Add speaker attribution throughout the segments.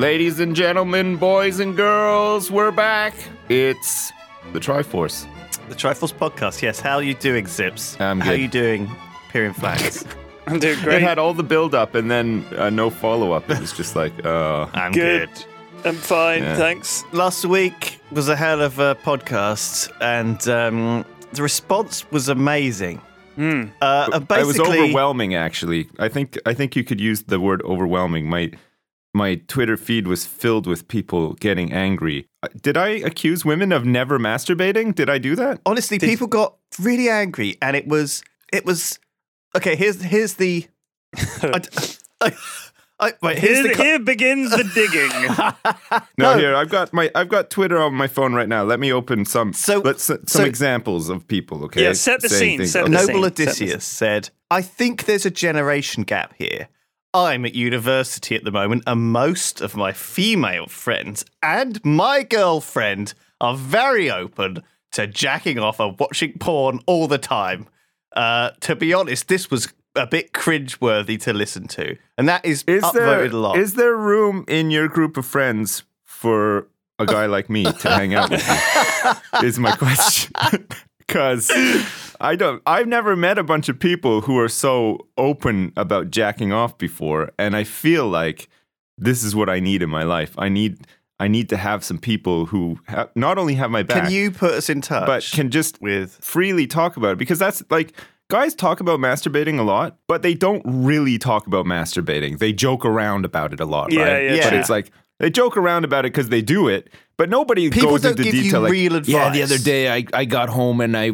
Speaker 1: Ladies and gentlemen, boys and girls, we're back. It's the Triforce.
Speaker 2: The Triforce podcast. Yes. How are you doing, Sips?
Speaker 1: I'm
Speaker 2: How are
Speaker 1: good.
Speaker 2: you doing, Pyrion Flax?
Speaker 3: I'm doing
Speaker 1: It
Speaker 3: great.
Speaker 1: had all the build up and then uh, no follow up. It was just like, uh,
Speaker 2: I'm
Speaker 3: Good.
Speaker 2: good.
Speaker 3: I'm fine,
Speaker 1: Yeah.
Speaker 3: thanks.
Speaker 2: Last week was a hell of a podcast, and um, the response was amazing. Uh, and
Speaker 1: it was
Speaker 2: basically,
Speaker 1: overwhelming. Actually, I think I think you could use the word overwhelming. My my Twitter feed was filled with people getting angry. Uh, Did I accuse women of never masturbating? Did I do that?
Speaker 2: honestly, people got really angry, and it was it was okay. Here's here's the. I, I, I, wait, here's
Speaker 3: Here,
Speaker 2: the. co-
Speaker 3: here begins the digging.
Speaker 1: No,
Speaker 2: No.
Speaker 1: here I've got my I've got Twitter on my phone right now. Let me open some
Speaker 2: So-
Speaker 1: let's some
Speaker 2: so-
Speaker 1: examples of people. Okay,
Speaker 3: Yeah, set the
Speaker 1: saying
Speaker 3: scene,
Speaker 1: things.
Speaker 3: set the
Speaker 2: Noble
Speaker 3: scene, set the
Speaker 2: Odysseus said, I think there's a generation gap here. I'm at university at the moment, and most of my female friends and my girlfriend are very open to jacking off and watching porn all the time. Uh, to be honest, this was a bit cringeworthy to listen to, and that is,
Speaker 1: Is
Speaker 2: upvoted
Speaker 1: there
Speaker 2: a lot.
Speaker 1: is there room in your group of friends for a guy like me to hang out with you? Is my question. Because I don't, I've never met a bunch of people who are so open about jacking off before, and I feel like this is what I need in my life. I need, I need to have some people who ha- not only have my back,
Speaker 2: Can you put us in touch?
Speaker 1: but can just
Speaker 2: with
Speaker 1: freely talk about it because that's like guys talk about masturbating a lot, but they don't really talk about masturbating. They joke around about it a lot,
Speaker 3: Yeah,
Speaker 1: right?
Speaker 3: yeah,
Speaker 1: But
Speaker 2: yeah.
Speaker 1: it's like they joke around about it because they do it, but nobody
Speaker 2: People
Speaker 1: goes
Speaker 2: don't
Speaker 1: into
Speaker 2: give you
Speaker 1: detail. like,
Speaker 2: real
Speaker 1: Yeah, the other day I, I got home and I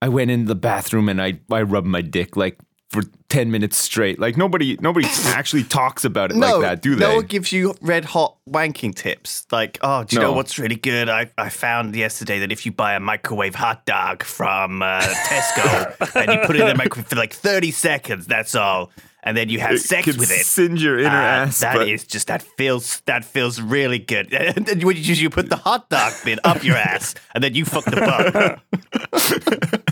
Speaker 1: I went in the bathroom and I I rubbed my dick like for ten minutes straight. Like nobody nobody actually talks about it
Speaker 2: no,
Speaker 1: like that, do they?
Speaker 2: no one gives you red hot wanking tips. Like, oh, do you know what's really good? I, I found yesterday that if you buy a microwave hot dog from uh, Tesco and you put it in the microwave for like 30 seconds, that's all. And then you have
Speaker 1: It
Speaker 2: sex with it.
Speaker 1: singe your inner
Speaker 2: uh,
Speaker 1: ass.
Speaker 2: That
Speaker 1: but
Speaker 2: is just that feels that feels really good. And then you, you put the hot dog bit up your ass, and then you fuck the bug.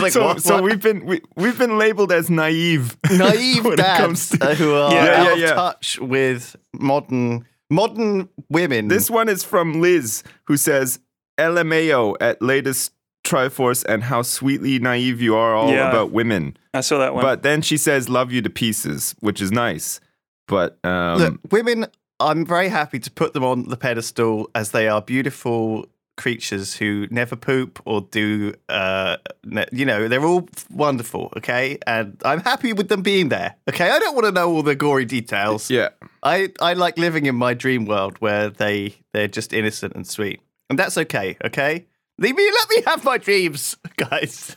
Speaker 2: Like,
Speaker 1: so,
Speaker 2: what-
Speaker 1: so
Speaker 2: what?
Speaker 1: we've been we, we've been labeled as naive.
Speaker 2: naive
Speaker 1: when
Speaker 2: dads
Speaker 1: to-
Speaker 2: uh, who are
Speaker 3: Yeah,
Speaker 2: out
Speaker 1: yeah,
Speaker 2: of
Speaker 1: yeah.
Speaker 2: touch with modern modern women.
Speaker 1: This one is from Liz, who says, LMAO at latest Triforce and how sweetly naive you are all
Speaker 3: Yeah.
Speaker 1: about women.
Speaker 3: I saw that one.
Speaker 1: But then she says, love you to pieces, which is nice. But um,
Speaker 2: Look, women. I'm very happy to put them on the pedestal as they are beautiful creatures who never poop or do. Uh, ne- you know, they're all wonderful. Okay, and I'm happy with them being there. Okay, I don't want to know all the gory details.
Speaker 1: yeah.
Speaker 2: I I like living in my dream world where they they're just innocent and sweet, and that's okay. Okay. Leave me, let me have my dreams, guys.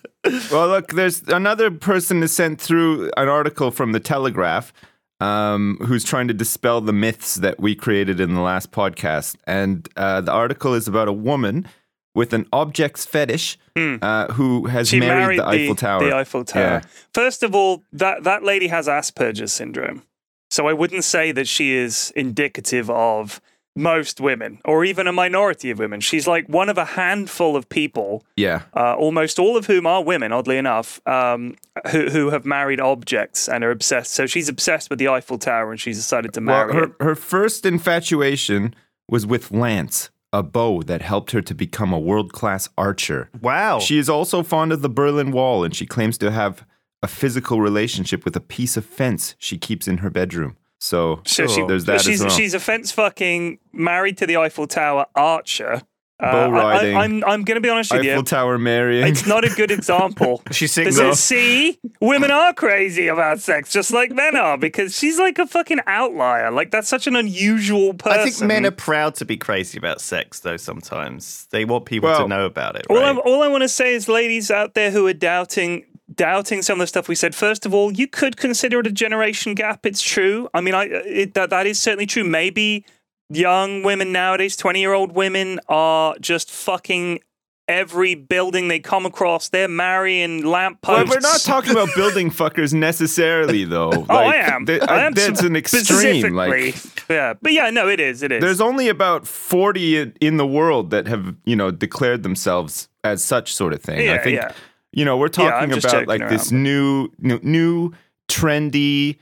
Speaker 1: Well, look, there's another person has sent through an article from the Telegraph um, who's trying to dispel the myths that we created in the last podcast. And uh, the article is about a woman with an objects fetish uh, who has
Speaker 3: she
Speaker 1: married,
Speaker 3: married
Speaker 1: the Eiffel Tower.
Speaker 3: The Eiffel Tower.
Speaker 1: Yeah.
Speaker 3: First of all, that, that lady has Asperger's syndrome. So I wouldn't say that she is indicative of most women or even a minority of women. She's like one of a handful of people,
Speaker 1: Yeah.
Speaker 3: uh, almost all of whom are women, oddly enough, um, who, who have married objects and are obsessed. So she's obsessed with the Eiffel Tower and she's decided to marry
Speaker 1: Well,
Speaker 3: it.
Speaker 1: her, her first infatuation was with Lance, a bow that helped her to become a world class archer.
Speaker 2: Wow.
Speaker 1: She is also fond of the Berlin Wall, and she claims to have a physical relationship with a piece of fence she keeps in her bedroom. So,
Speaker 3: So she,
Speaker 1: there's that
Speaker 3: she's
Speaker 1: as well.
Speaker 3: she's a fence fucking married to the Eiffel Tower archer Uh,
Speaker 1: Bull
Speaker 3: I-
Speaker 1: riding.
Speaker 3: I, am I'm going to be honest with
Speaker 1: Eiffel
Speaker 3: you.
Speaker 1: Eiffel Tower marrying.
Speaker 3: It's not a good example.
Speaker 2: She's
Speaker 3: This
Speaker 2: single.
Speaker 3: is, see, women are crazy about sex, just like men are, because she's like a fucking outlier. Like that's such an unusual person.
Speaker 2: I think men are proud to be crazy about sex, though. Sometimes they want people
Speaker 1: Well,
Speaker 2: to know about it.
Speaker 3: All,
Speaker 2: Right?
Speaker 3: I'm, all I want to say is, ladies out there who are doubting doubting some of the stuff we said. First of all, you could consider it a generation gap. It's true. I mean, I it, that that is certainly true. Maybe young women nowadays, twenty year old women, are just fucking every building they come across. They're marrying
Speaker 1: lamp
Speaker 3: posts.
Speaker 1: Well, we're not talking about building fuckers necessarily, though.
Speaker 3: Oh, I am.
Speaker 1: th-
Speaker 3: I uh, am
Speaker 1: that's an extreme. Like,
Speaker 3: yeah, but yeah, no, it is. It is.
Speaker 1: there's only about 40 in- in the world that have, you know, declared themselves as such sort of thing. I
Speaker 3: Yeah,
Speaker 1: think,
Speaker 3: yeah.
Speaker 1: You know, we're talking
Speaker 3: just
Speaker 1: about like this new, new, new, trendy,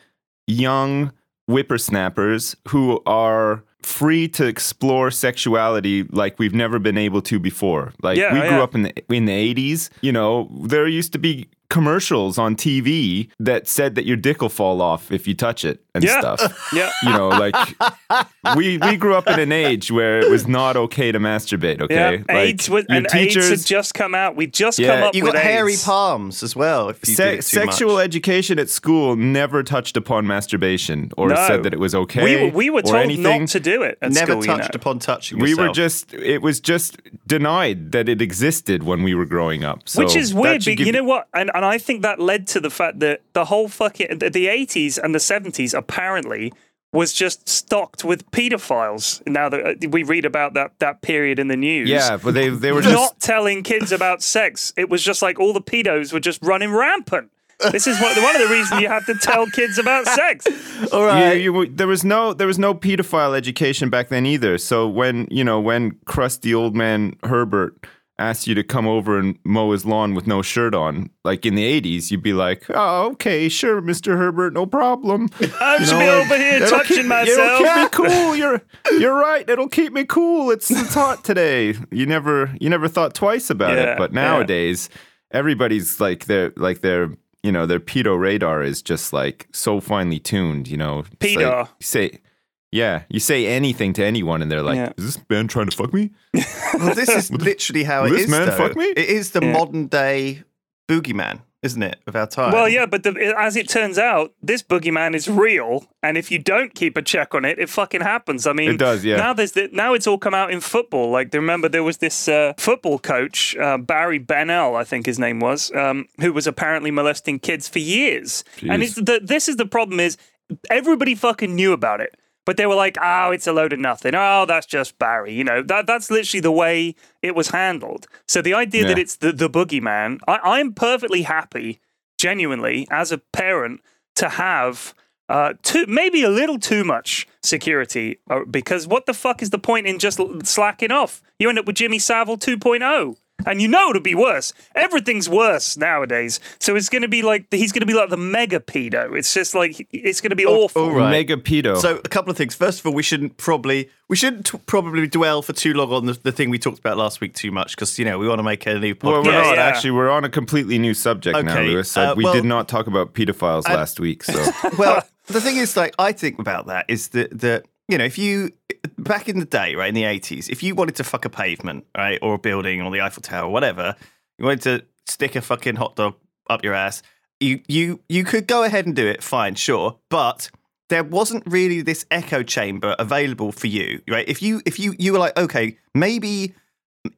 Speaker 1: young whippersnappers who are free to explore sexuality like we've never been able to before. Like
Speaker 3: Yeah,
Speaker 1: we
Speaker 3: yeah.
Speaker 1: grew up in the in the 80s, you know, there used to be commercials on TV that said that your dick will fall off if you touch it and
Speaker 3: Yeah.
Speaker 1: stuff.
Speaker 3: yeah.
Speaker 1: You know, like we we grew up in an age where it was not okay to masturbate, okay?
Speaker 3: Yeah,
Speaker 1: Like,
Speaker 3: AIDS was,
Speaker 1: your
Speaker 3: and AIDS had
Speaker 1: teachers
Speaker 3: just come out. We just
Speaker 1: Yeah,
Speaker 3: come up
Speaker 2: you
Speaker 3: with
Speaker 2: got hairy palms as well. If you
Speaker 1: Se-
Speaker 2: did it too
Speaker 1: sexual
Speaker 2: much.
Speaker 1: education at school never touched upon masturbation or
Speaker 3: No.
Speaker 1: said that it was okay.
Speaker 3: We were, we were told
Speaker 1: anything.
Speaker 3: not to do it at
Speaker 2: never
Speaker 3: school. you
Speaker 2: touched
Speaker 3: know.
Speaker 2: upon touching.
Speaker 1: We were just it was just denied that it existed when we were growing up. So
Speaker 3: Which is weird,
Speaker 1: should
Speaker 3: but you know what? And and I think that led to the fact that the whole fucking the, the 80s and the 70s apparently was just stocked with pedophiles. Now that uh, we read about that that period in the news,
Speaker 1: Yeah, but they they were
Speaker 3: not
Speaker 1: just
Speaker 3: telling kids about sex. It was just like all the pedos were just running rampant. This is what, one of the reasons you have to tell kids about sex.
Speaker 2: all
Speaker 1: you, you, there was no there was no pedophile education back then either. So when you know when crusty old man Herbert asked you to come over and mow his lawn with no shirt on, like in the '80s, you'd be like, "Oh, okay, sure, Mister Herbert, no problem."
Speaker 3: I should
Speaker 1: You
Speaker 3: be over here touching
Speaker 1: keep,
Speaker 3: myself.
Speaker 1: It'll keep me cool. You're you're right. It'll keep me cool. It's it's hot today. You never you never thought twice about
Speaker 3: Yeah,
Speaker 1: it. But
Speaker 3: yeah.
Speaker 1: nowadays, everybody's like their like their you know their pedo radar is just like so finely tuned. You know, It's like,
Speaker 3: Pedo.
Speaker 1: say. Yeah, you say anything to anyone, and they're like,
Speaker 3: Yeah.
Speaker 1: "Is this man trying to fuck me?"
Speaker 2: Well, this is literally how
Speaker 1: Will
Speaker 2: it
Speaker 1: this
Speaker 2: is.
Speaker 1: man
Speaker 2: though.
Speaker 1: fuck me?
Speaker 2: It is the
Speaker 3: Yeah.
Speaker 2: modern day boogeyman, isn't it, of our time?
Speaker 3: Well, yeah, but the, as it turns out, this boogeyman is real, and if you don't keep a check on it, it fucking happens. I mean,
Speaker 1: It does, yeah.
Speaker 3: Now there's the, now it's all come out in football. Like, remember there was this uh, football coach, uh, Barry Bennell, I think his name was, um, who was apparently molesting kids for years. And it's the, this is the problem: is everybody fucking knew about it. But they were like, "Oh, it's a load of nothing. Oh, that's just Barry." You know, that that's literally the way it was handled. So the idea that it's the the boogeyman, I, I'm perfectly happy, genuinely, as a parent, to have uh, too maybe a little too much security. uh, Because what the fuck is the point in just slacking off? You end up with Jimmy Savile 2.0. And you know it'll be worse. Everything's worse nowadays. So it's going to be like he's going to be like the mega pedo. It's just like it's going to be awful.
Speaker 2: all right.
Speaker 1: Mega pedo.
Speaker 2: So a couple of things. First of all, we shouldn't probably we shouldn't t- probably dwell for too long on the, the thing we talked about last week too much because you know we want to make a new podcast.
Speaker 1: well, we're
Speaker 3: Yeah,
Speaker 1: not
Speaker 3: yeah.
Speaker 1: actually. We're on a completely new subject now,
Speaker 2: Okay,
Speaker 1: Lewis.
Speaker 2: uh,
Speaker 1: we
Speaker 2: well-
Speaker 1: did not talk about pedophiles last week, so
Speaker 2: well, the thing is, like, I think about that is that that you know, if you back in the day, right in the eighties, if you wanted to fuck a pavement, right, or a building, or the Eiffel Tower, or whatever, you wanted to stick a fucking hot dog up your ass, you you you could go ahead and do it, fine, sure, but there wasn't really this echo chamber available for you, right? If you if you you were like, okay, maybe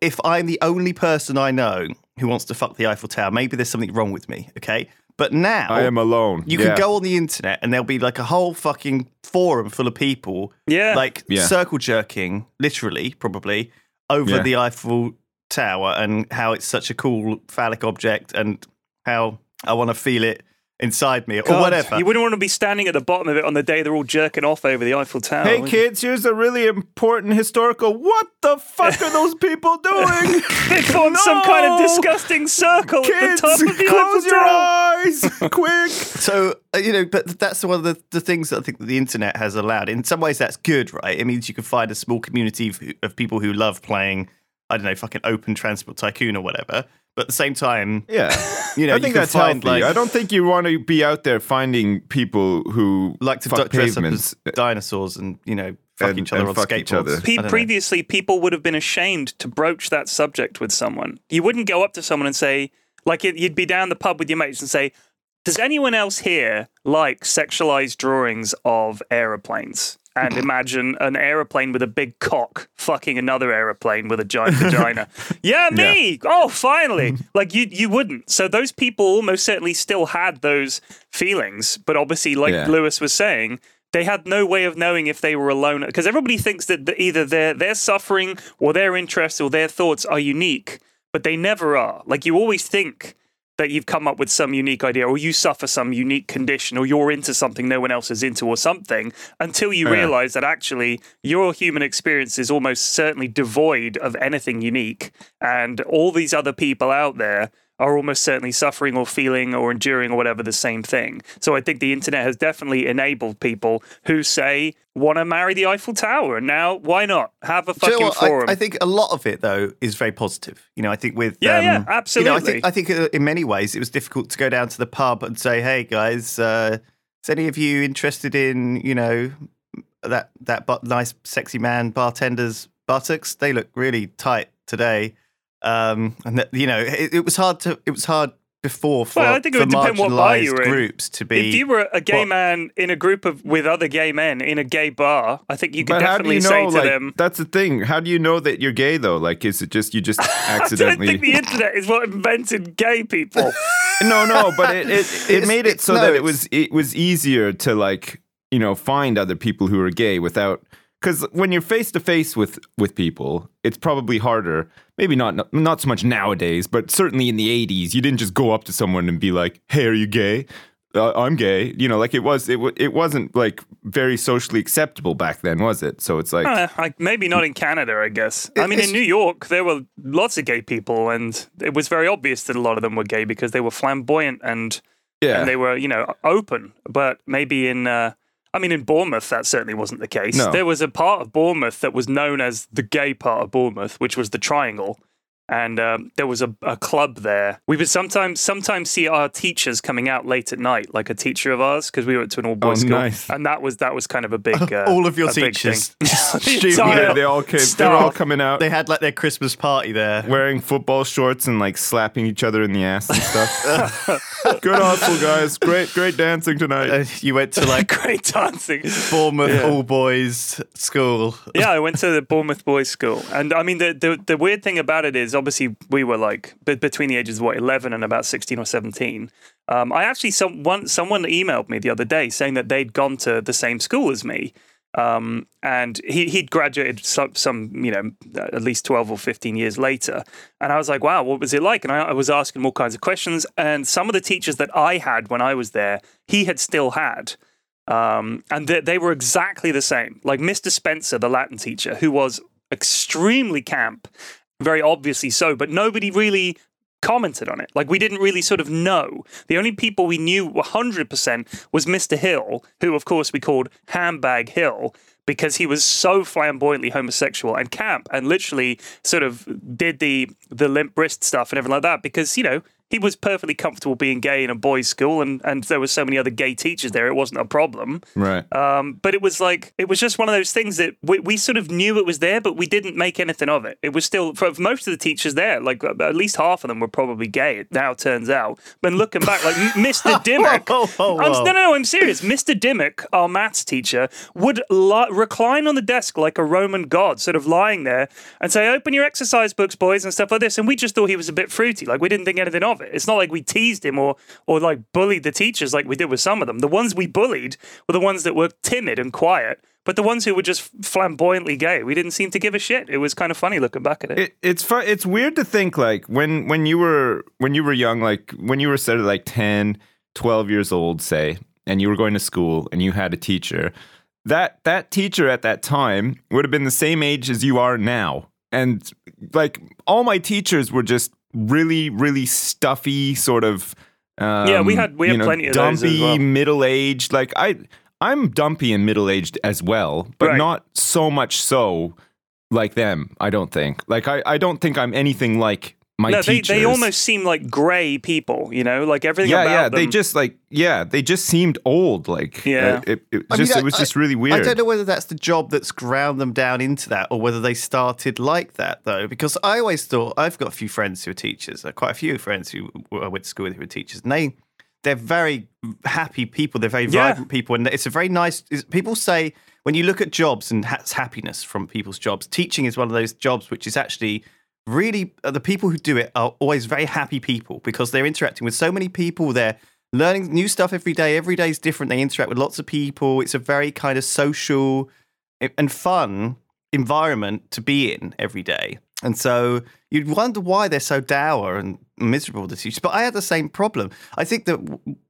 Speaker 2: if I'm the only person I know who wants to fuck the Eiffel Tower, maybe there's something wrong with me, okay? But now
Speaker 1: I am alone.
Speaker 2: you
Speaker 1: Yeah.
Speaker 2: can go on the internet and there'll be like a whole fucking forum full of people,
Speaker 3: Yeah.
Speaker 2: like
Speaker 1: Yeah.
Speaker 2: circle jerking, literally, probably, over
Speaker 1: Yeah.
Speaker 2: the Eiffel Tower and how it's such a cool phallic object and how I want to feel it inside me or
Speaker 3: God,
Speaker 2: whatever.
Speaker 3: You wouldn't want to be standing at the bottom of it on the day they're all jerking off over the Eiffel Tower.
Speaker 1: Hey
Speaker 3: would you?
Speaker 1: kids, here's a really important historical. What the fuck are those people doing?
Speaker 3: They formed some kind of disgusting circle
Speaker 1: kids,
Speaker 3: at the top of the
Speaker 1: close
Speaker 3: Eiffel
Speaker 1: your
Speaker 3: Tower.
Speaker 1: eyes, quick!
Speaker 2: So uh, you know, but that's one of the, the things that I think that the internet has allowed. In some ways, that's good, right? It means you can find a small community of, of people who love playing. I don't know, fucking Open Transport Tycoon or whatever. But at the same time,
Speaker 1: Yeah,
Speaker 2: you know,
Speaker 1: I think
Speaker 2: can
Speaker 1: that's
Speaker 2: find
Speaker 1: healthy.
Speaker 2: like
Speaker 1: I don't think you want to be out there finding people who
Speaker 2: like to
Speaker 1: fuck
Speaker 2: d- dress
Speaker 1: pavements.
Speaker 2: up as dinosaurs and you know fuck
Speaker 1: and-
Speaker 2: each other on
Speaker 1: fuck
Speaker 2: skateboards.
Speaker 1: each other.
Speaker 3: Pe-
Speaker 2: I know.
Speaker 3: previously, people would have been ashamed to broach that subject with someone. You wouldn't go up to someone and say, like, you'd be down the pub with your mates and say, "Does anyone else here like sexualized drawings of aeroplanes?" And imagine an aeroplane with a big cock fucking another aeroplane with a giant vagina. Yeah, me. Oh, finally. like you, you wouldn't. So those people almost certainly still had those feelings, but obviously, like
Speaker 1: Yeah.
Speaker 3: Lewis was saying, they had no way of knowing if they were alone because everybody thinks that either their their suffering or their interests or their thoughts are unique, but they never are. Like you always think that you've come up with some unique idea or you suffer some unique condition or you're into something no one else is into or something until you oh,
Speaker 1: Yeah.
Speaker 3: realize that actually your human experience is almost certainly devoid of anything unique and all these other people out there are almost certainly suffering or feeling or enduring or whatever the same thing. So I think the internet has definitely enabled people who say want to marry the Eiffel Tower and now why not have a
Speaker 2: Do you
Speaker 3: fucking
Speaker 2: know what? I-
Speaker 3: forum?
Speaker 2: I, think a lot of it though is very positive. You know, I think with
Speaker 3: Yeah,
Speaker 2: um,
Speaker 3: yeah,
Speaker 2: You know, I
Speaker 3: absolutely.
Speaker 2: think I think uh, in many ways it was difficult to go down to the pub and say, "Hey guys, uh, is any of you interested in you know that that but nice sexy man bartender's buttocks? They look really tight today." Um, and that, you know, it, it was hard to it was hard before for,
Speaker 3: Well, I think it
Speaker 2: for
Speaker 3: would depend what bar you
Speaker 2: marginalised
Speaker 3: were in.
Speaker 2: groups to be.
Speaker 3: if you were a gay
Speaker 2: What?
Speaker 3: man in a group of with other gay men in a gay bar, I think you could
Speaker 1: But
Speaker 3: definitely
Speaker 1: you know?
Speaker 3: say to
Speaker 1: Like,
Speaker 3: them.
Speaker 1: that's the thing. How do you know that you're gay though? Like, is it just you just accidentally?
Speaker 3: I don't
Speaker 1: accidentally?
Speaker 3: think the internet is what invented gay people.
Speaker 1: no, no, but it it, it made it so
Speaker 2: no,
Speaker 1: that it was it was easier to like you know find other people who are gay without because when you're face to face with with people, it's probably harder. Maybe not not so much nowadays, but certainly in the '80s, you didn't just go up to someone and be like, "Hey, are you gay?" Uh, I'm gay. You know, like it was. It w- it wasn't like very socially acceptable back then, was it? So it's like,
Speaker 3: Uh, I, maybe not in Canada, I guess. I mean, in New York, there were lots of gay people, and it was very obvious that a lot of them were gay because they were flamboyant and
Speaker 1: yeah,
Speaker 3: and they were, you know, open. But maybe in, uh, I mean, in Bournemouth, that certainly wasn't the case.
Speaker 1: No.
Speaker 3: There was a part of Bournemouth that was known as the gay part of Bournemouth, which was the Triangle. And um, there was a, a club there. We would sometimes sometimes see our teachers coming out late at night, like a teacher of ours, because we went to an all boys
Speaker 1: Oh,
Speaker 3: school,
Speaker 1: nice.
Speaker 3: and that was that was kind of a big. Uh,
Speaker 2: all of your teachers.
Speaker 3: thing. The
Speaker 1: yeah, they all came. They were all coming out.
Speaker 2: they had like their Christmas party there.
Speaker 1: wearing football shorts and like slapping each other in the ass and stuff. Good hustle, guys. Great, great dancing tonight.
Speaker 2: Uh, you went to like
Speaker 3: Great dancing.
Speaker 2: Bournemouth
Speaker 3: Yeah.
Speaker 2: all boys school.
Speaker 3: yeah, I went to the Bournemouth boys' school, and I mean the, the the weird thing about it is obviously we were like be- between the ages of what eleven and about sixteen or seventeen. Um, I actually some one someone emailed me the other day saying that they'd gone to the same school as me, um, and he he'd graduated some, some you know at least twelve or fifteen years later, and I was like, wow, what was it like? And I, I was asking him all kinds of questions, and some of the teachers that I had when I was there, he had still had. Um, and they, they were exactly the same. Like Mr. Spencer, the Latin teacher, who was extremely camp, very obviously so, but nobody really commented on it. Like we didn't really sort of know. The only people we knew 100% was Mr. Hill, who of course we called Handbag Hill because he was so flamboyantly homosexual and camp and literally sort of did the the limp wrist stuff and everything like that because you know he was perfectly comfortable being gay in a boys' school, and, and there were so many other gay teachers there, it wasn't a problem.
Speaker 1: Right.
Speaker 3: Um, but it was like it was just one of those things that we, we sort of knew it was there, but we didn't make anything of it. It was still for most of the teachers there, like uh, at least half of them were probably gay. It now turns out. But looking back, like Mr. Dimmock,
Speaker 2: Whoa, whoa,
Speaker 3: I'm,
Speaker 2: whoa.
Speaker 3: no, no, no, I'm serious. Mr. Dimmock, our maths teacher, would li- recline on the desk like a Roman god, sort of lying there, and say, "Open your exercise books, boys," and stuff like this. And we just thought he was a bit fruity. Like we didn't think anything of it. It's not like we teased him or or like bullied the teachers like we did with some of them. The ones we bullied were the ones that were timid and quiet. But the ones who were just flamboyantly gay, we didn't seem to give a shit. It was kind of funny looking back at it.
Speaker 1: It, it's fun. It's weird to think like when when you were when you were young, like when you were sort of like 10, 12 years old, say, and you were going to school and you had a teacher. That that teacher at that time would have been the same age as you are now, and like all my teachers were just really really stuffy sort of. Um,
Speaker 3: Yeah, we had- we
Speaker 1: you
Speaker 3: had
Speaker 1: know,
Speaker 3: plenty of
Speaker 1: dumpy,
Speaker 3: well.
Speaker 1: middle aged. Like I, I'm dumpy and middle aged as well, but
Speaker 3: Right.
Speaker 1: not so much so like them. I don't think. Like I, I don't think I'm anything like my
Speaker 3: no, they,
Speaker 1: teachers.
Speaker 3: they almost seem like grey people, you know, like everything
Speaker 1: yeah,
Speaker 3: about
Speaker 1: yeah.
Speaker 3: them.
Speaker 1: They just like yeah, they just seemed old. Like
Speaker 3: Yeah.
Speaker 1: uh, it, it
Speaker 2: I mean,
Speaker 1: just it was
Speaker 2: I-
Speaker 1: just really weird.
Speaker 2: I don't know whether that's the job that's ground them down into that or whether they started like that, though, because I always thought I've got a few friends who are teachers, uh, quite a few friends who I went to school with who are teachers, and they, they're very happy people. They're very
Speaker 3: Yeah.
Speaker 2: vibrant people. And it's a very nice, people say when you look at jobs and ha- happiness from people's jobs, teaching is one of those jobs which is actually really uh, the people who do it are always very happy people because they're interacting with so many people. They're learning new stuff every day. Every day is different. They interact with lots of people. It's a very kind of social and fun environment to be in every day. And so you'd wonder why they're so dour and miserable, the teachers. But I had the same problem. I think that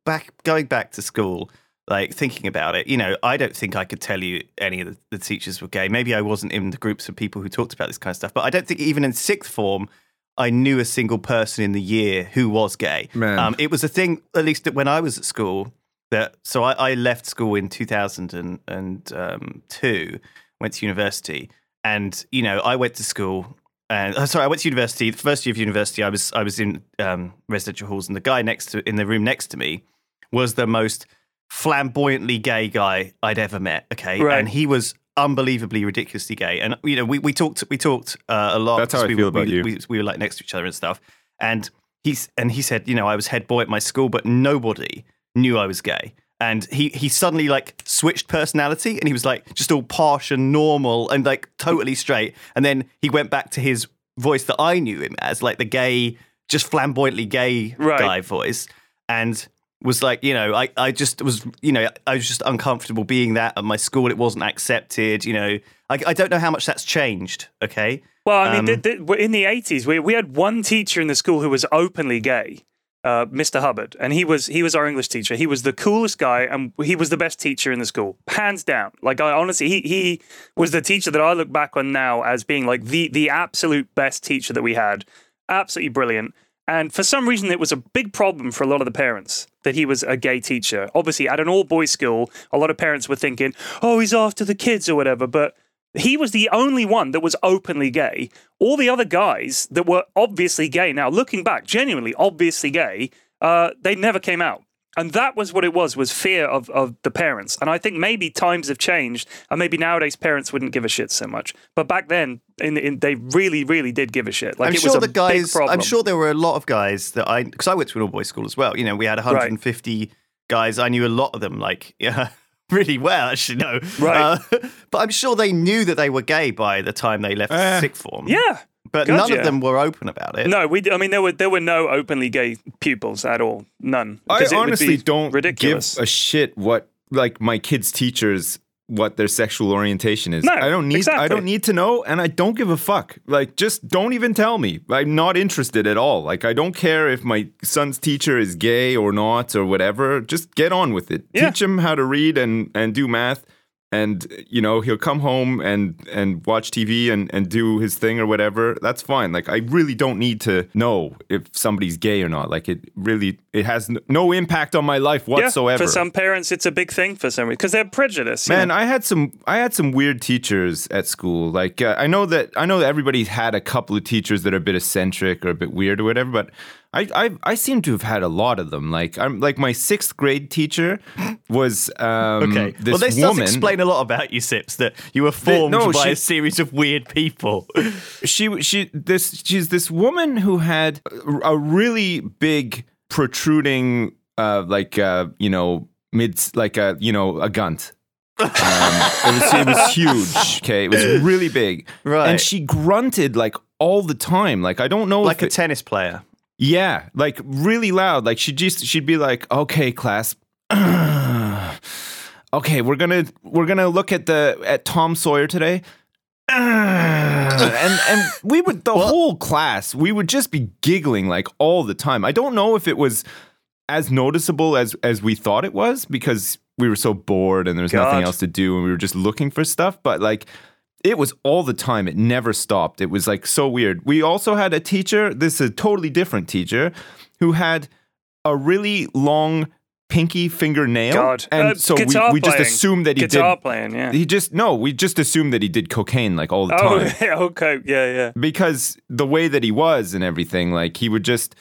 Speaker 2: back going back to school, like thinking about it, you know, I don't think I could tell you any of the, the teachers were gay. Maybe I wasn't in the groups of people who talked about this kind of stuff. But I don't think even in sixth form, I knew a single person in the year who was gay. Um, it was a thing, at least that when I was at school, that so I, I left school in 2002, went to university, and you know I went to school. And uh, sorry, I went to university. The first year of university, I was I was in um, residential halls, and the guy next to in the room next to me was the most flamboyantly gay guy I'd ever met. Okay,
Speaker 3: Right.
Speaker 2: and he was unbelievably ridiculously gay. And you know, we, we talked we talked uh, a lot.
Speaker 1: That's how I
Speaker 2: we,
Speaker 1: feel
Speaker 2: were-
Speaker 1: about
Speaker 2: we,
Speaker 1: you.
Speaker 2: We, we were like next to each other and stuff. And he's and he said, you know, I was head boy at my school, but nobody knew I was gay. And he he suddenly like switched personality, and he was like just all posh and normal and like totally straight. And then he went back to his voice that I knew him as, like the gay, just flamboyantly gay
Speaker 3: Right.
Speaker 2: guy voice, and was like, you know, I, I just was, you know, I was just uncomfortable being that at my school. It wasn't accepted, you know. I, I don't know how much that's changed. Okay,
Speaker 3: Well, I mean,
Speaker 2: Um,
Speaker 3: th- th- in the 80s, we, we had one teacher in the school who was openly gay, uh, Mr. Hubbard, and he was he was our English teacher. He was the coolest guy, and he was the best teacher in the school, hands down. Like I honestly, he he was the teacher that I look back on now as being like the the absolute best teacher that we had. Absolutely brilliant. And for some reason, it was a big problem for a lot of the parents that he was a gay teacher. Obviously, at an all boys school, a lot of parents were thinking, oh, he's after the kids or whatever. But he was the only one that was openly gay. All the other guys that were obviously gay, now looking back, genuinely obviously gay, uh, they never came out. And that was what it was, was fear of, of the parents. And I think maybe times have changed, and maybe nowadays parents wouldn't give a shit so much. But back then, in, in, they really, really did give a shit. Like
Speaker 2: I'm
Speaker 3: it
Speaker 2: sure
Speaker 3: was a
Speaker 2: the guys.
Speaker 3: big problem.
Speaker 2: I'm sure there were a lot of guys that I because I went to an all boys school as well. You know, we had 150 guys. I knew a lot of them, like yeah, really well. Actually, no,
Speaker 3: Right.
Speaker 2: Uh, but I'm sure they knew that they were gay by the time they left
Speaker 1: Eh.
Speaker 2: sixth form.
Speaker 3: Yeah.
Speaker 2: But none
Speaker 3: gotcha.
Speaker 2: of them were open about it.
Speaker 3: No, we. I mean, there were there were no openly gay pupils at all. None.
Speaker 1: I
Speaker 3: 'Cause it would
Speaker 1: honestly don't
Speaker 3: ridiculous.
Speaker 1: give a shit what like my kids' teachers what their sexual orientation is.
Speaker 3: No,
Speaker 1: I don't need I don't need to know and I don't give a fuck. Like just don't even tell me. I'm not interested at all. Like I don't care if my son's teacher is gay or not or whatever. Just get on with it.
Speaker 3: Yeah.
Speaker 1: Teach him how to read and and do math and you know he'll come home and and watch TV and and do his thing or whatever that's fine like I really don't need to know if somebody's gay or not like it really it has no impact on my life whatsoever
Speaker 3: Yeah, for some parents, it's a big thing for some reason because they're prejudiced.
Speaker 1: Man,
Speaker 3: know?
Speaker 1: I had some I had some weird teachers at school. Like uh, I know that I know that everybody's had a couple of teachers that are a bit eccentric or a bit weird or whatever, but I I, I seem to have had a lot of them. Like I'm like my sixth grade teacher was um,
Speaker 2: Okay.
Speaker 1: this
Speaker 2: well, this
Speaker 1: woman.
Speaker 2: does explain a lot about you, Sips. That you were formed
Speaker 1: no,
Speaker 2: by
Speaker 1: she-
Speaker 2: a series of weird people.
Speaker 1: she she this she's this woman who had a really big protruding uh like uh you know mid like a you know a gunt um, it was it was huge okay it was really big
Speaker 2: Right.
Speaker 1: and she grunted like all the time like i don't know
Speaker 2: like a
Speaker 1: it,
Speaker 2: tennis player.
Speaker 1: Yeah like really loud. Like she just she'd be like okay class. Okay we're gonna we're gonna look at the at tom sawyer today. And and we would the whole class we would just be giggling like all the time. I don't know if it was as noticeable as as we thought it was because we were so bored and there was nothing else to do and we were just looking for stuff but like it was all the time it never stopped it was like so weird we also had a teacher this is a totally different teacher who had a really long pinky fingernail.
Speaker 3: God.
Speaker 1: And
Speaker 3: Uh,
Speaker 1: so we, we just assumed that he
Speaker 3: Guitar
Speaker 1: did.
Speaker 3: playing, yeah.
Speaker 1: He just no, we just assumed that he did cocaine like all the
Speaker 3: Oh,
Speaker 1: time
Speaker 3: okay, yeah, yeah.
Speaker 1: because the way that he was and everything, like he would just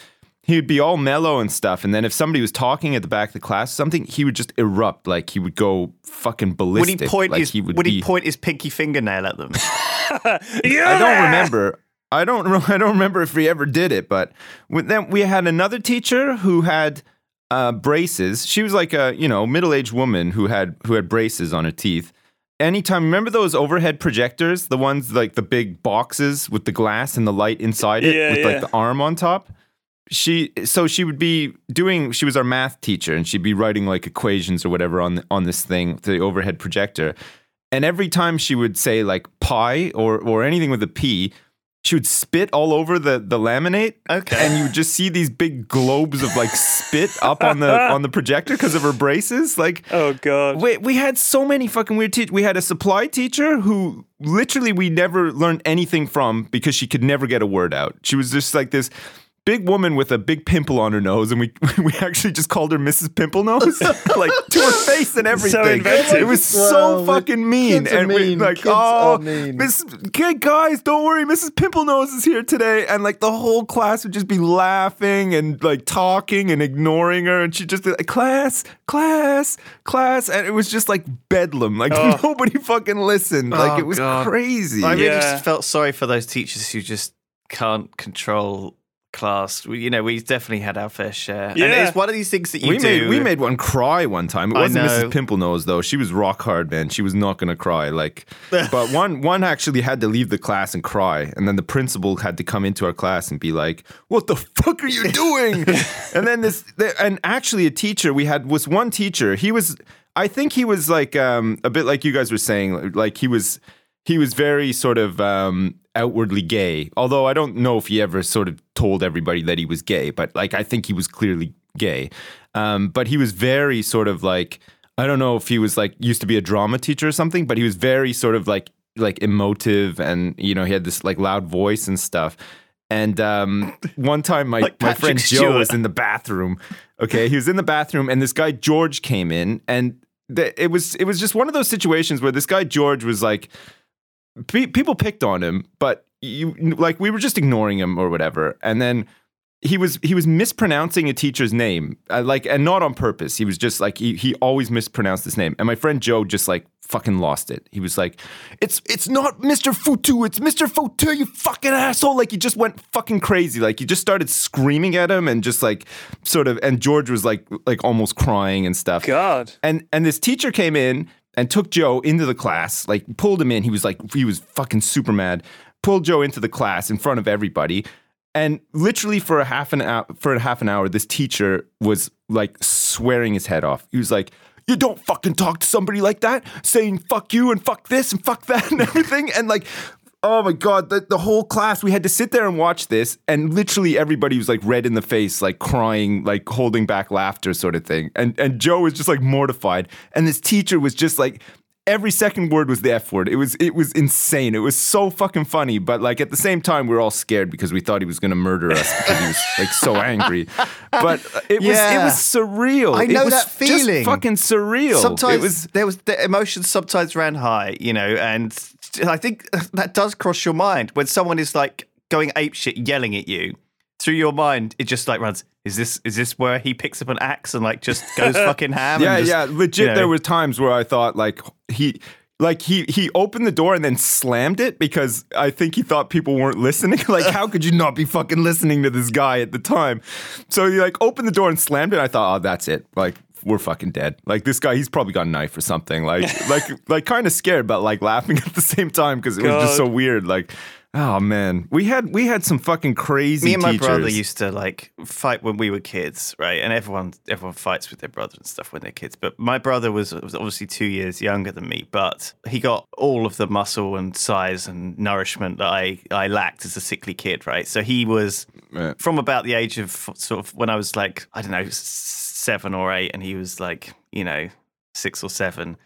Speaker 1: he would be all mellow and stuff, and then if somebody was talking at the back of the class, something he would just erupt, like he would go fucking ballistic.
Speaker 2: Would he point
Speaker 1: like
Speaker 2: his
Speaker 1: he would,
Speaker 2: would,
Speaker 1: be,
Speaker 2: he point his pinky fingernail at them?
Speaker 3: Yeah.
Speaker 1: I don't remember. I don't. I don't remember if we ever did it, but then we had another teacher who had uh, braces. She was like a you know middle aged woman who had who had braces on her teeth. Anytime, remember those overhead projectors, the ones like the big boxes with the glass and the light inside it,
Speaker 3: Yeah,
Speaker 1: with
Speaker 3: yeah.
Speaker 1: like the arm on top. She so she would be doing. She was our math teacher, and she'd be writing like equations or whatever on on this thing, the overhead projector. And every time she would say like pi or or anything with a p, she would spit all over the the laminate.
Speaker 2: Okay.
Speaker 1: And you would just see these big globes of like spit up on the on the projector because of her braces. Like
Speaker 3: Oh god.
Speaker 1: we we had so many fucking weird teachers. We had a supply teacher who literally we never learned anything from because she could never get a word out. She was just like this big woman with a big pimple on her nose, and we we actually just called her Mrs. Pimple Nose, like to her face and everything.
Speaker 3: inventive.
Speaker 1: It was so
Speaker 4: Well,
Speaker 1: fucking mean,
Speaker 4: kids are
Speaker 1: and we like,
Speaker 4: Kids
Speaker 1: oh,
Speaker 4: are mean."
Speaker 1: Miss, okay, guys, don't worry, Mrs. Pimple Nose is here today, and like the whole class would just be laughing and like talking and ignoring her, and she'd just be like, class, class, class, and it was just like bedlam. Like
Speaker 3: Oh.
Speaker 1: nobody fucking listened. Like
Speaker 2: Oh,
Speaker 1: it was
Speaker 2: God.
Speaker 1: crazy.
Speaker 2: I really
Speaker 3: Yeah.
Speaker 2: just felt sorry for those teachers who just can't control class. We, you know, we definitely had our fair share. And
Speaker 3: Yeah.
Speaker 2: it's one of these things that you
Speaker 1: we
Speaker 2: do.
Speaker 1: made we made one cry one time. It
Speaker 2: I
Speaker 1: wasn't
Speaker 2: know.
Speaker 1: Mrs. Pimple Nose though. She was rock hard, man. She was not gonna cry. Like, but one one actually had to leave the class and cry, and then the principal had to come into our class and be like, "What the fuck are you doing?" and then this, and actually a teacher we had was one teacher. He was, I think he was like um, a bit like you guys were saying, like he was he was very sort of um, outwardly gay. Although I don't know if he ever sort of told everybody that he was gay, but like I think he was clearly gay. Um, but he was very sort of like I don't know if he was like used to be a drama teacher or something, but he was very sort of like like emotive and you know he had this like loud voice and stuff. And um, one time, my,
Speaker 2: Like
Speaker 1: my friend Joe was in the bathroom. Okay, he was in the bathroom, and this guy George came in, and the, it was it was just one of those situations where this guy George was like, pe- people picked on him, but you like we were just ignoring him or whatever, and then he was he was mispronouncing a teacher's name, uh, like and not on purpose. He was just like he he always mispronounced his name, and my friend Joe just like fucking lost it. He was like, "It's it's not Mr. Futu, it's Mr. Futu, you fucking asshole!" Like he just went fucking crazy. Like he just started screaming at him and just like sort of. And George was like like almost crying and stuff.
Speaker 3: God.
Speaker 1: And and this teacher came in and took Joe into the class, like pulled him in. He was like he was fucking super mad. Pulled Joe into the class in front of everybody. And literally for a half an hour for a half an hour, this teacher was like swearing his head off. He was like, You don't fucking talk to somebody like that, saying fuck you and fuck this and fuck that and everything. And like Oh my god, the, the whole class, we had to sit there and watch this, and literally everybody was like red in the face, like crying, like holding back laughter, sort of thing. And and Joe was just like mortified. And this teacher was just like every second word was the F word. It was it was insane. It was so fucking funny. But like at the same time, we were all scared because we thought he was gonna murder us because he was like so angry. But it was it was surreal.
Speaker 2: I
Speaker 1: It
Speaker 2: know
Speaker 1: was
Speaker 2: that feeling.
Speaker 1: Just fucking surreal.
Speaker 2: Sometimes
Speaker 1: it was
Speaker 2: there was the emotions sometimes ran high, you know, and I think that does cross your mind when someone is like going apeshit, yelling at you. Through your mind, it just like runs. Is this is this where he picks up an axe and like just goes fucking ham?
Speaker 1: Yeah,
Speaker 2: just,
Speaker 1: yeah, legit.
Speaker 2: you know-
Speaker 1: There were times where I thought like he. Like he he opened the door and then slammed it because I think he thought people weren't listening. like how could you not be fucking listening to this guy at the time? So he like opened the door and slammed it. I thought, oh, that's it. Like we're fucking dead. Like this guy, he's probably got a knife or something. Like like like kind of scared, but like laughing at the same time because it was just so weird. Like oh man, we had we had some fucking crazy.
Speaker 2: me and my
Speaker 1: teachers.
Speaker 2: brother used to like fight when we were kids, right? And everyone everyone fights with their brother and stuff when they're kids. But my brother was, was obviously two years younger than me, but he got all of the muscle and size and nourishment that I I lacked as a sickly kid, right? So he was
Speaker 1: Yeah.
Speaker 2: from about the age of sort of when I was like I don't know seven or eight, and he was like you know six or seven.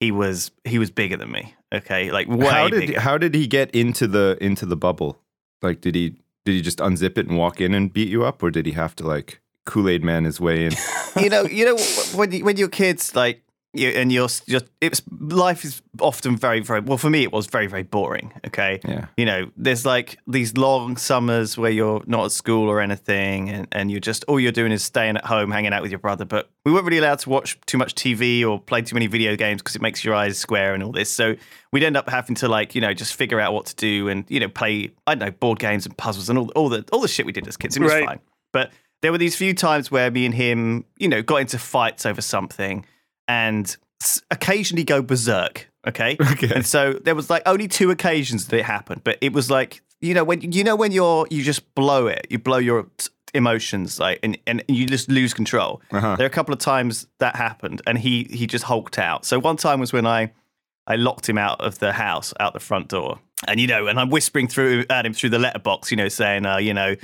Speaker 2: He was he was bigger than me. Okay, like way
Speaker 1: how did
Speaker 2: bigger.
Speaker 1: how did he get into the into the bubble? Like, did he did he just unzip it and walk in and beat you up, or did he have to like Kool Aid Man his way in?
Speaker 2: you know, you know when you, when you're kids, like you and you're just it's life is often very very well for me it was very very boring okay
Speaker 1: Yeah.
Speaker 2: you know there's like these long summers where you're not at school or anything and, and you're just all you're doing is staying at home hanging out with your brother but we weren't really allowed to watch too much tv or play too many video games because it makes your eyes square and all this so we'd end up having to like you know just figure out what to do and you know play i don't know board games and puzzles and all, all the all the shit we did as kids it was
Speaker 3: Right.
Speaker 2: fine but there were these few times where me and him you know got into fights over something and occasionally go berserk. Okay.
Speaker 1: Okay.
Speaker 2: And so there was like only two occasions that it happened, but it was like you know when you know when you're you just blow it, you blow your emotions like and, and you just lose control.
Speaker 1: Uh-huh.
Speaker 2: There are a couple of times that happened, and he he just hulked out. So one time was when I I locked him out of the house, out the front door, and you know, and I'm whispering through at him through the letterbox, you know, saying, uh, you know.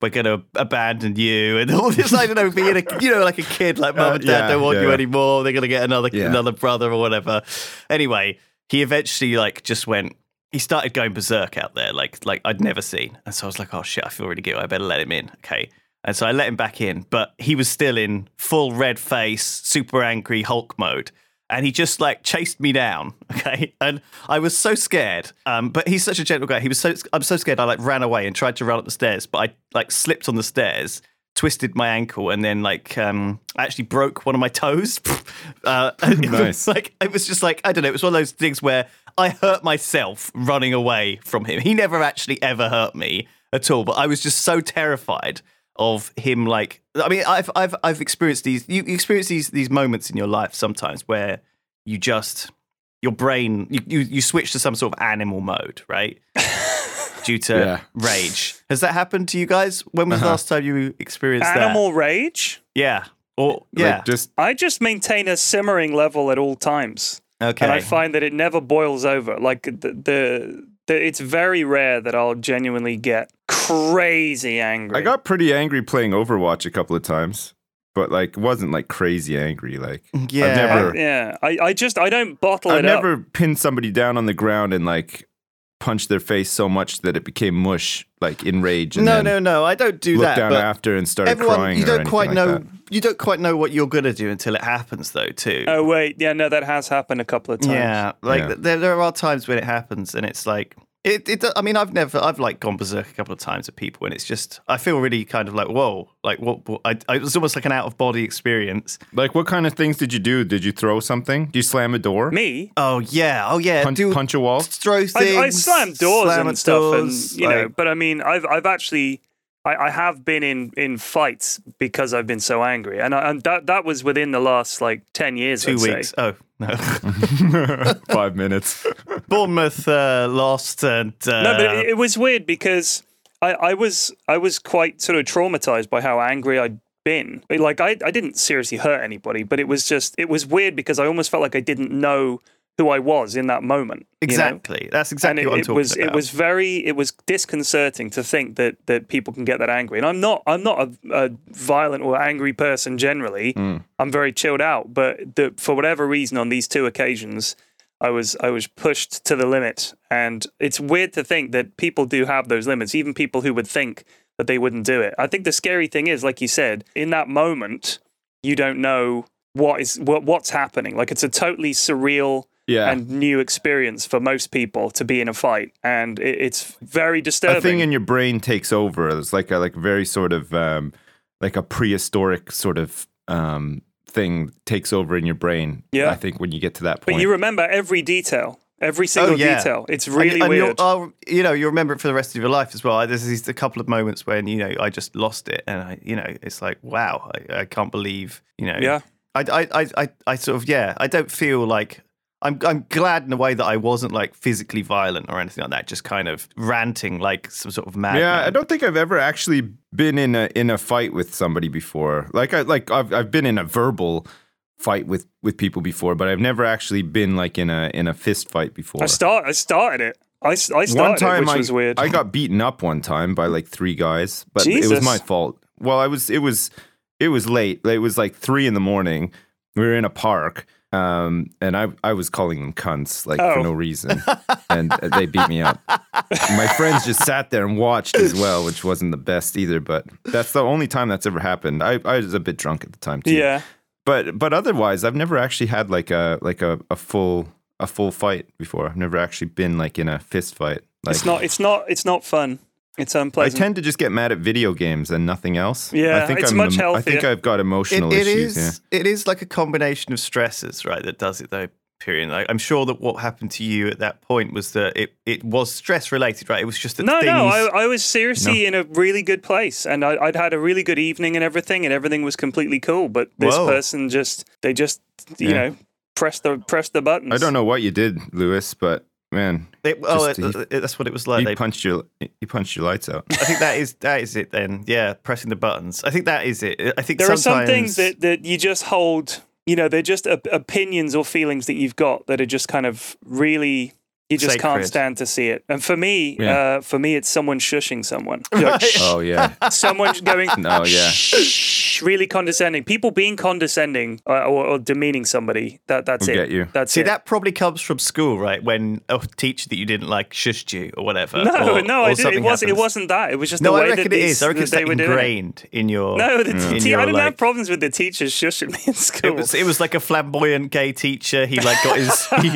Speaker 2: We're gonna abandon you, and all this. I don't know, being a you know like a kid, like mum
Speaker 1: Uh,
Speaker 2: and dad
Speaker 1: yeah,
Speaker 2: don't want you
Speaker 1: yeah.
Speaker 2: anymore. They're gonna get another
Speaker 1: Yeah.
Speaker 2: another brother or whatever. Anyway, he eventually like just went. He started going berserk out there, like like I'd never seen. And so I was like, oh shit, I feel really good. I better let him in. Okay. And so I let him back in, but he was still in full red face, super angry Hulk mode. And he just like chased me down. Okay. And I was so scared. Um, but he's such a gentle guy. He was so I'm so scared I like ran away and tried to run up the stairs, but I like slipped on the stairs twisted my ankle and then like um I actually broke one of my toes. uh, and it was
Speaker 1: Nice.
Speaker 2: like it was just like I don't know. It was one of those things where I hurt myself running away from him. He never actually ever hurt me at all, but I was just so terrified of him. Like I mean, I've I've I've experienced these. You, you experience these these moments in your life sometimes where you just your brain you, you you switch to some sort of animal mode, right? Due to
Speaker 1: Yeah.
Speaker 2: rage. Has that happened to you guys? When was the
Speaker 1: Uh-huh.
Speaker 2: last time you experienced that?
Speaker 3: Animal rage?
Speaker 2: Yeah. Or yeah.
Speaker 1: Like just
Speaker 3: I just maintain a simmering level at all times.
Speaker 2: okay.
Speaker 3: And I find that it never boils over. Like the, the, the it's very rare that I'll genuinely get crazy angry.
Speaker 1: I got pretty angry playing Overwatch a couple of times, but like wasn't like crazy angry. Like
Speaker 2: yeah.
Speaker 1: I've never,
Speaker 3: yeah, I, I just I don't bottle
Speaker 1: I've
Speaker 3: it up.
Speaker 1: never pinned somebody down on the ground and like punched their face so much that it became mush, like in rage. And
Speaker 2: no,
Speaker 1: then
Speaker 2: no, no. I don't do
Speaker 1: Looked
Speaker 2: that.
Speaker 1: down after and started
Speaker 2: everyone,
Speaker 1: crying.
Speaker 2: you don't
Speaker 1: anything
Speaker 2: quite
Speaker 1: like
Speaker 2: know.
Speaker 1: that.
Speaker 2: You don't quite know what you're gonna do until it happens, though. Too.
Speaker 3: Oh wait, yeah, no, that has happened a couple of times.
Speaker 2: Yeah, like
Speaker 1: Yeah.
Speaker 2: There, there are times when it happens, and it's like it, it. I mean, I've never, I've like gone berserk a couple of times at people, and it's just, I feel really kind of like, whoa, like what? what I, I, it was almost like an out of body experience.
Speaker 1: Like, what kind of things did you do? Did you throw something? Did you slam a door?
Speaker 3: Me,
Speaker 2: Oh yeah, oh yeah,
Speaker 1: Punch,
Speaker 2: do
Speaker 1: punch a wall?
Speaker 2: throw things.
Speaker 3: I, I slam doors
Speaker 2: slam
Speaker 3: and stuff,
Speaker 2: doors,
Speaker 3: and you know. But I mean, I've I've actually. I, I have been in, in fights because I've been so angry, and I, and that that was within the last like ten years.
Speaker 2: 2
Speaker 3: I'd say.
Speaker 2: weeks. Oh no,
Speaker 1: Five minutes.
Speaker 2: Bournemouth uh, lost, and uh,
Speaker 3: No, but it, it was weird because I, I was I was quite sort of traumatized by how angry I'd been. Like I I didn't seriously hurt anybody, but it was just it was weird because I almost felt like I didn't know who I was in that moment. you know?
Speaker 2: exactly. That's exactly
Speaker 3: and it,
Speaker 2: what I'm
Speaker 3: it
Speaker 2: talking
Speaker 3: was
Speaker 2: about.
Speaker 3: it was very it was disconcerting to think that that people can get that angry and i'm not i'm not a, a violent or angry person generally hmm. i'm very chilled out but the, for whatever reason on these two occasions i was i was pushed to the limit and it's weird to think that people do have those limits even people who would think that they wouldn't do it i think the scary thing is like you said in that moment you don't know what is what, what's happening like it's a totally surreal
Speaker 1: Yeah.
Speaker 3: and new experience for most people to be in a fight, and it, it's very disturbing.
Speaker 1: a thing in your brain takes over. It's like a like very sort of um, like a prehistoric sort of um, thing takes over in your brain.
Speaker 3: Yeah.
Speaker 1: I think when you get to that point.
Speaker 3: but you remember every detail, every single
Speaker 2: yeah.
Speaker 3: detail. It's
Speaker 2: And-
Speaker 3: really
Speaker 2: and, you'll-
Speaker 3: weird.
Speaker 2: oh, you know, you remember it for the rest of your life as well. There's these a couple of moments when you know I just lost it, and I, you know, it's like wow, I, I can't believe, you know,
Speaker 3: Yeah.
Speaker 2: I, I, I, I, I sort of yeah, I don't feel like. I'm I'm glad in a way that I wasn't like physically violent or anything like that. Just kind of ranting like some sort of madman.
Speaker 1: Yeah, I don't think I've ever actually been in a in a fight with somebody before. Like I like I've I've been in a verbal fight with with people before, but I've never actually been like in a in a fist fight before.
Speaker 3: I start. I started it. I, s- I started
Speaker 1: one time
Speaker 3: it, which
Speaker 1: I,
Speaker 3: was weird.
Speaker 1: I got beaten up one time by like three guys, but it was my fault. Well, I was it was it was late. It was like three in the morning. We were in a park Um, and I, I was calling them cunts like
Speaker 3: Oh.
Speaker 1: for no reason, and they beat me up. My friends just sat there and watched as well, which wasn't the best either. But that's the only time that's ever happened. I, I was a bit drunk at the time too.
Speaker 3: Yeah.
Speaker 1: but but otherwise, I've never actually had like a like a, a full a full fight before. I've never actually been like in a fist fight. Like,
Speaker 3: It's not. It's not. It's not fun. It's
Speaker 1: I tend to just get mad at video games and nothing else.
Speaker 3: Yeah,
Speaker 1: I think
Speaker 3: it's
Speaker 1: I'm
Speaker 3: much
Speaker 1: I think. I've got
Speaker 2: It,
Speaker 1: emotional
Speaker 2: it
Speaker 1: issues.
Speaker 2: is. It is like a combination of stresses, right? That does it though. Period. Like, I'm sure that what happened to you at that point was that it, it was stress related, right? It was just that
Speaker 3: no,
Speaker 2: things.
Speaker 3: no. I, I was seriously in a really good place, and I, I'd had a really good evening and everything, and everything was completely cool. But this
Speaker 2: Whoa.
Speaker 3: person just, they just, you
Speaker 1: Yeah.
Speaker 3: know, press the press the buttons.
Speaker 1: I don't know what you did, Lewis, but man,
Speaker 2: It, oh,
Speaker 1: Just-
Speaker 2: it- it- uh, that's what it was like.
Speaker 1: you
Speaker 2: They-
Speaker 1: punched your you punched your lights out.
Speaker 2: I think that is that is it. Then, yeah, pressing the buttons. I think that is it. I think
Speaker 3: There are some things that that you just hold. You know, they're just op- opinions or feelings that you've got that are just kind of really. You just can't stand to see it. And for me,
Speaker 1: Yeah.
Speaker 3: uh, for me, it's someone shushing someone. Like, shh,
Speaker 1: Oh yeah,
Speaker 3: someone going,
Speaker 1: No, yeah.
Speaker 3: shh, really condescending. People being condescending or, or, or demeaning somebody. That that's
Speaker 1: Will
Speaker 3: it.
Speaker 1: get you.
Speaker 3: That's
Speaker 2: See,
Speaker 3: it.
Speaker 2: that probably comes from school, right? When a teacher that you didn't like shushed you or whatever.
Speaker 3: no,
Speaker 2: or,
Speaker 3: no,
Speaker 2: or
Speaker 3: I didn't. It wasn't. It wasn't that. It was just
Speaker 2: No,
Speaker 3: the
Speaker 2: I
Speaker 3: way
Speaker 2: reckon
Speaker 3: that
Speaker 2: it
Speaker 3: these,
Speaker 2: is. I reckon
Speaker 3: that
Speaker 2: it's
Speaker 3: they
Speaker 2: like
Speaker 3: were doing
Speaker 2: ingrained in your.
Speaker 3: No, the
Speaker 2: in
Speaker 3: te-
Speaker 2: your,
Speaker 3: I didn't
Speaker 2: like-
Speaker 3: have problems with the teachers shushing me in school.
Speaker 2: It was, it was like a flamboyant gay teacher. He like got his he,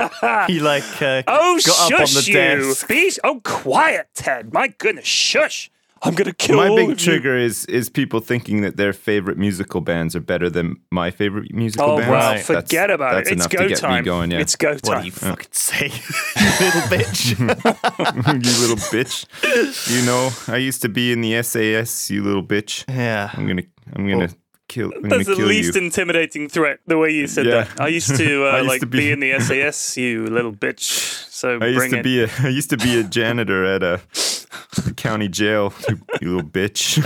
Speaker 2: he like uh,
Speaker 3: oh,
Speaker 2: got up on
Speaker 3: shush
Speaker 2: the
Speaker 3: you!
Speaker 2: desk.
Speaker 3: Be oh, quiet, Ted. My goodness, shush! I'm gonna kill you.
Speaker 1: My
Speaker 3: all
Speaker 1: big
Speaker 3: of you.
Speaker 1: trigger is is people thinking that their favorite musical bands are better than my favorite musical
Speaker 3: Oh
Speaker 1: bands.
Speaker 3: well,
Speaker 2: Right.
Speaker 3: forget
Speaker 1: That's-
Speaker 3: about
Speaker 1: that's
Speaker 3: it. It's
Speaker 1: enough to
Speaker 3: go
Speaker 1: get
Speaker 3: time.
Speaker 1: Me going, yeah.
Speaker 3: It's go time.
Speaker 2: What
Speaker 3: time.
Speaker 2: do you fucking oh. say, you little bitch?
Speaker 1: you little bitch. You know, I used to be in the SAS. You little bitch.
Speaker 2: yeah.
Speaker 1: I'm gonna I'm gonna kill. I'm
Speaker 3: That's the
Speaker 1: kill
Speaker 3: least
Speaker 1: you.
Speaker 3: intimidating threat. The way you said
Speaker 1: Yeah.
Speaker 3: that. I used to uh,
Speaker 1: I used
Speaker 3: like
Speaker 1: to
Speaker 3: be...
Speaker 1: be-
Speaker 3: in the SAS. You little bitch. So
Speaker 1: I used to
Speaker 3: it.
Speaker 1: be a I used to be a janitor at a county jail. You, you little bitch.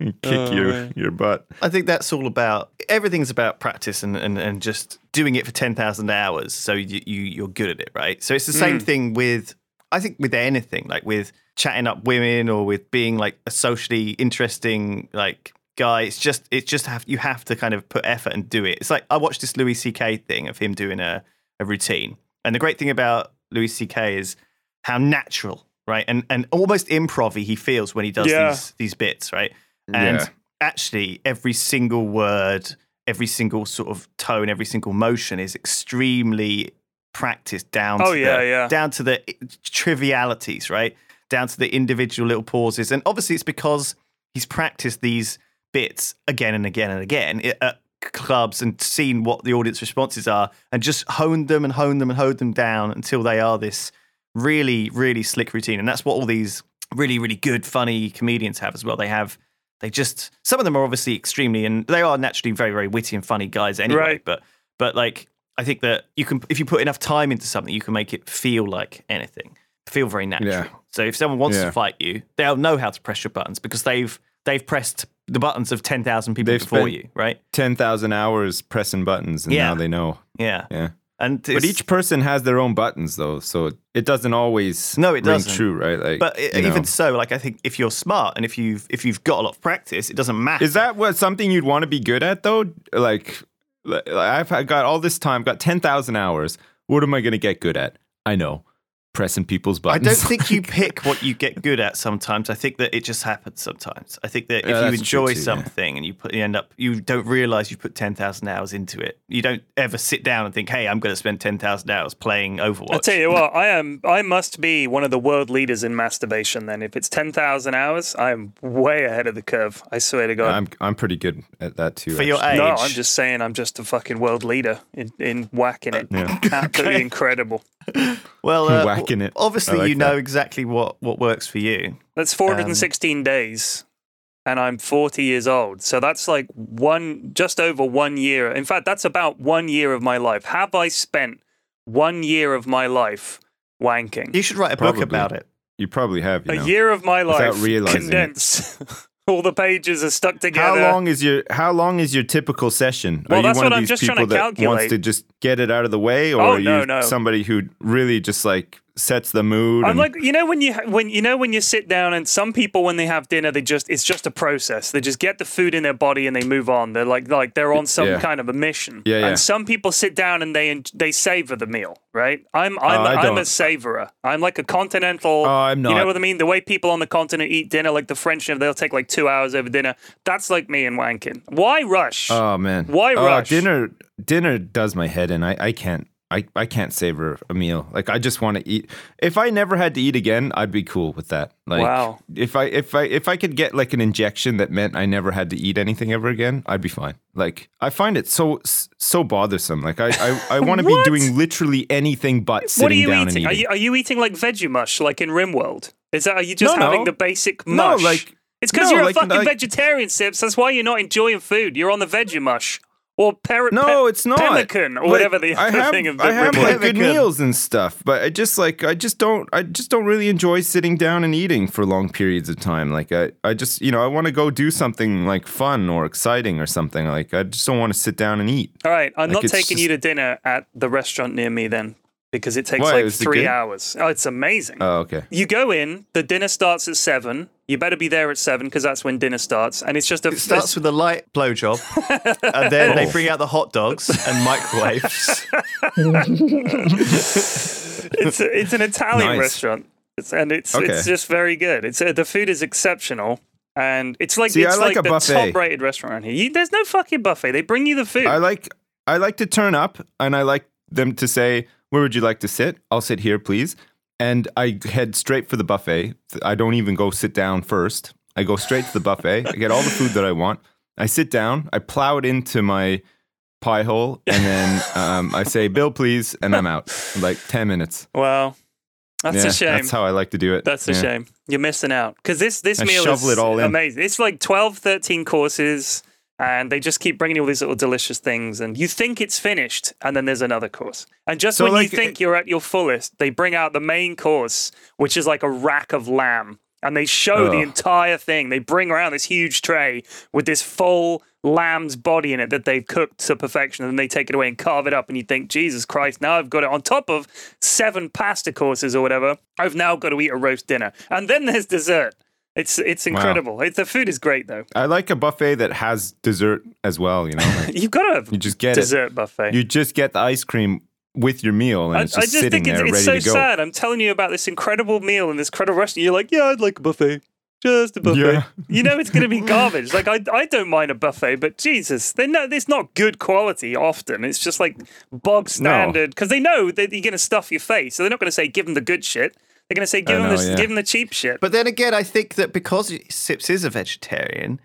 Speaker 1: You Kick
Speaker 3: Oh,
Speaker 1: your
Speaker 3: man.
Speaker 1: your butt.
Speaker 2: I think that's all about everything's about practice and, and, and just doing it for ten thousand hours, so you, you you're good at it, right? So it's the same thing with I think with anything, like with chatting up women or with being like a socially interesting like guy. It's just it's just have you have to kind of put effort and do it. It's like I watched this Louis C.K. thing of him doing a, a routine, and the great thing about Louis C.K. is how natural, right, and and almost improv he feels when he does
Speaker 3: Yeah.
Speaker 2: these these bits, right, and
Speaker 1: Yeah.
Speaker 2: actually every single word, every single sort of tone, every single motion is extremely practiced down
Speaker 3: Oh,
Speaker 2: to
Speaker 3: yeah,
Speaker 2: the,
Speaker 3: yeah.
Speaker 2: down to the trivialities, right? Down to the individual little pauses. And obviously it's because he's practiced these bits again and again and again eh, at clubs and seen what the audience responses are and just honed them and honed them and honed them down until they are this really, really slick routine. And that's what all these really, really good, funny comedians have as well. They have, they just, some of them are obviously extremely, and they are naturally very, very witty and funny guys anyway.
Speaker 3: Right.
Speaker 2: But, but like, I think that you can, if you put enough time into something, you can make it feel like anything, feel very natural.
Speaker 1: Yeah.
Speaker 2: So if someone wants
Speaker 1: Yeah.
Speaker 2: to fight you, they'll know how to press your buttons because they've, they've pressed the buttons of 10,000 people
Speaker 1: They've
Speaker 2: before you, right?
Speaker 1: Ten thousand hours pressing buttons, and
Speaker 2: Yeah.
Speaker 1: now they know.
Speaker 2: Yeah.
Speaker 1: Yeah.
Speaker 2: And
Speaker 1: But each person has their own buttons, though, so it doesn't always
Speaker 2: No, it doesn't.
Speaker 1: true, right? Like,
Speaker 2: But i-
Speaker 1: you know.
Speaker 2: even so, like I think if you're smart and if you've if you've got a lot of practice, it doesn't matter.
Speaker 1: Is that what something you'd want to be good at though? Like I've got all this time, got ten thousand hours. What am I going to get good at? I know, pressing people's buttons.
Speaker 2: I don't think you pick what you get good at. Sometimes I think that it just happens. Sometimes I think that
Speaker 1: Yeah,
Speaker 2: if you enjoy
Speaker 1: too, yeah.
Speaker 2: something and you put you end up you don't realize you put ten thousand hours into it. You don't ever sit down and think, "Hey, I'm going to spend ten thousand hours playing Overwatch."
Speaker 3: I tell you what, I am. I must be one of the world leaders in masturbation. Then, if it's ten thousand hours, I am way ahead of the curve. I swear to God.
Speaker 1: I'm I'm pretty good at that too.
Speaker 2: For your age.
Speaker 3: no, I'm just saying, I'm just a fucking world leader in, in whacking it.
Speaker 1: Yeah.
Speaker 3: Absolutely incredible.
Speaker 2: well, uh,
Speaker 1: Whacking it.
Speaker 2: Obviously,
Speaker 1: like
Speaker 2: you know
Speaker 1: that.
Speaker 2: exactly what what works for you.
Speaker 3: That's 416 days, and I'm 40 years old. So that's like one, just over one year. In fact, that's about one year of my life. Have I spent one year of my life wanking?
Speaker 2: You should write a
Speaker 1: Probably.
Speaker 2: book about it.
Speaker 1: You probably have. You
Speaker 3: a
Speaker 1: know.
Speaker 3: year of my
Speaker 1: Without
Speaker 3: life
Speaker 1: realizing it.
Speaker 3: condensed. All the pages are stuck together.
Speaker 1: How long is your How long is your typical session?
Speaker 3: Well,
Speaker 1: are you
Speaker 3: that's
Speaker 1: one
Speaker 3: what
Speaker 1: of
Speaker 3: I'm
Speaker 1: these
Speaker 3: just trying to
Speaker 1: that wants to just get it out of the way, oh, or
Speaker 3: Oh,
Speaker 1: are
Speaker 3: no,
Speaker 1: you
Speaker 3: no.
Speaker 1: somebody who really just like sets the mood.
Speaker 3: I'm like, you know, when you when you know when you sit down, and some people when they have dinner, they just it's just a process. They just get the food in their body and they move on. They're like like they're on some
Speaker 1: Yeah.
Speaker 3: kind of a mission.
Speaker 1: Yeah, yeah.
Speaker 3: And some people sit down and they they savor the meal. Right? I'm I'm
Speaker 1: I
Speaker 3: I'm a savorer. I'm like a continental.
Speaker 1: Oh, I'm not.
Speaker 3: You know what I mean? The way people on the continent eat dinner, like the French, they'll take like two hours over dinner. That's like me and wanking. Why rush?
Speaker 1: Oh man.
Speaker 3: Why
Speaker 1: oh,
Speaker 3: rush?
Speaker 1: Dinner dinner does my head in. I, I can't I, I can't savor a meal. Like I just want to eat. If I never had to eat again, I'd be cool with that. Like
Speaker 3: Wow.
Speaker 1: if I if I if I could get like an injection that meant I never had to eat anything ever again, I'd be fine. Like I find it so so bothersome. Like I I, I want to be doing literally anything but sitting
Speaker 3: what are you
Speaker 1: down
Speaker 3: eating?
Speaker 1: and
Speaker 3: Are
Speaker 1: eating.
Speaker 3: you are you eating like veggie mush like in Rimworld? Is that are you just
Speaker 1: No, no.
Speaker 3: having the basic mush?
Speaker 1: No, like-
Speaker 3: it's because
Speaker 1: no,
Speaker 3: you're a fucking
Speaker 1: like-
Speaker 3: vegetarian, Sips. That's why you're not enjoying food. You're on the veggie mush or per-
Speaker 1: No,
Speaker 3: pe-
Speaker 1: it's not.
Speaker 3: pemmican or
Speaker 1: Like,
Speaker 3: whatever the
Speaker 1: I
Speaker 3: other
Speaker 1: have,
Speaker 3: thing of the
Speaker 1: I have like good meals and stuff, but I just like I just don't I just don't really enjoy sitting down and eating for long periods of time. Like I, I just you know I want to go do something like fun or exciting or something. Like I just don't want to sit down and eat.
Speaker 3: All right, I'm
Speaker 1: Like,
Speaker 3: not taking you to dinner at the restaurant near me then because it takes
Speaker 1: Why?
Speaker 3: like
Speaker 1: it
Speaker 3: three hours. Oh, it's amazing.
Speaker 1: Oh, okay.
Speaker 3: you go in, the dinner starts at seven. You better be there at seven because that's when dinner starts, and it's just a
Speaker 2: It starts with a light blowjob, and then they bring out the hot dogs and microwaves.
Speaker 3: it's a, it's an Italian
Speaker 1: Nice.
Speaker 3: restaurant, it's, and it's
Speaker 1: Okay.
Speaker 3: it's just very good. It's uh, the food is exceptional, and it's like
Speaker 1: See,
Speaker 3: it's
Speaker 1: I like a
Speaker 3: the
Speaker 1: buffet.
Speaker 3: top rated restaurant around here. You, there's no fucking buffet. They bring you the food.
Speaker 1: I like I like to turn up and I like them to say, "Where would you like to sit?" I'll sit here, please. And I head straight for the buffet. I don't even go sit down first. I go straight to the buffet. I get all the food that I want. I sit down. I plow it into my pie hole, and then um, I say, "Bill, please," and I'm out. Like ten minutes.
Speaker 3: wow, that's
Speaker 1: yeah,
Speaker 3: a shame.
Speaker 1: That's how I like to do it.
Speaker 3: That's a
Speaker 1: Yeah.
Speaker 3: shame. You're missing out because this this
Speaker 1: I
Speaker 3: meal
Speaker 1: shovel
Speaker 3: is
Speaker 1: it all in.
Speaker 3: amazing. It's like 12, 13 courses, and they just keep bringing you all these little delicious things. And you think it's finished, and then there's another course. And just
Speaker 1: So,
Speaker 3: when
Speaker 1: like,
Speaker 3: you think eh you're at your fullest, they bring out the main course, which is like a rack of lamb. And they show the entire thing. They bring around this huge tray with this full lamb's body in it that they've cooked to perfection. And then they take it away and carve it up. And you think, Jesus Christ, now I've got it on top of seven pasta courses or whatever. I've now got to eat a roast dinner. And then there's dessert. It's it's incredible. It, the food is great though.
Speaker 1: I like a buffet that has dessert as well. You know, like,
Speaker 3: You've got to have
Speaker 1: you just get
Speaker 3: dessert buffet.
Speaker 1: You just get the ice cream with your meal, and
Speaker 3: I, I
Speaker 1: it's just,
Speaker 3: just
Speaker 1: sitting
Speaker 3: think it's,
Speaker 1: there
Speaker 3: it's
Speaker 1: ready
Speaker 3: so
Speaker 1: to go.
Speaker 3: sad. I'm telling you about this incredible meal in this incredible restaurant. You're like, yeah, I'd like a buffet. Just a buffet.
Speaker 1: Yeah.
Speaker 3: You know it's going to be garbage. like I, I don't mind a buffet, but Jesus, they know it's not good quality. Often it's just like bog standard because they know that you're going to stuff your face, so they're not going to say give them the good shit. They're going to say give them
Speaker 1: know,
Speaker 3: the
Speaker 1: yeah.
Speaker 3: give them the cheap shit.
Speaker 2: But then again, I think that because Sips is a vegetarian,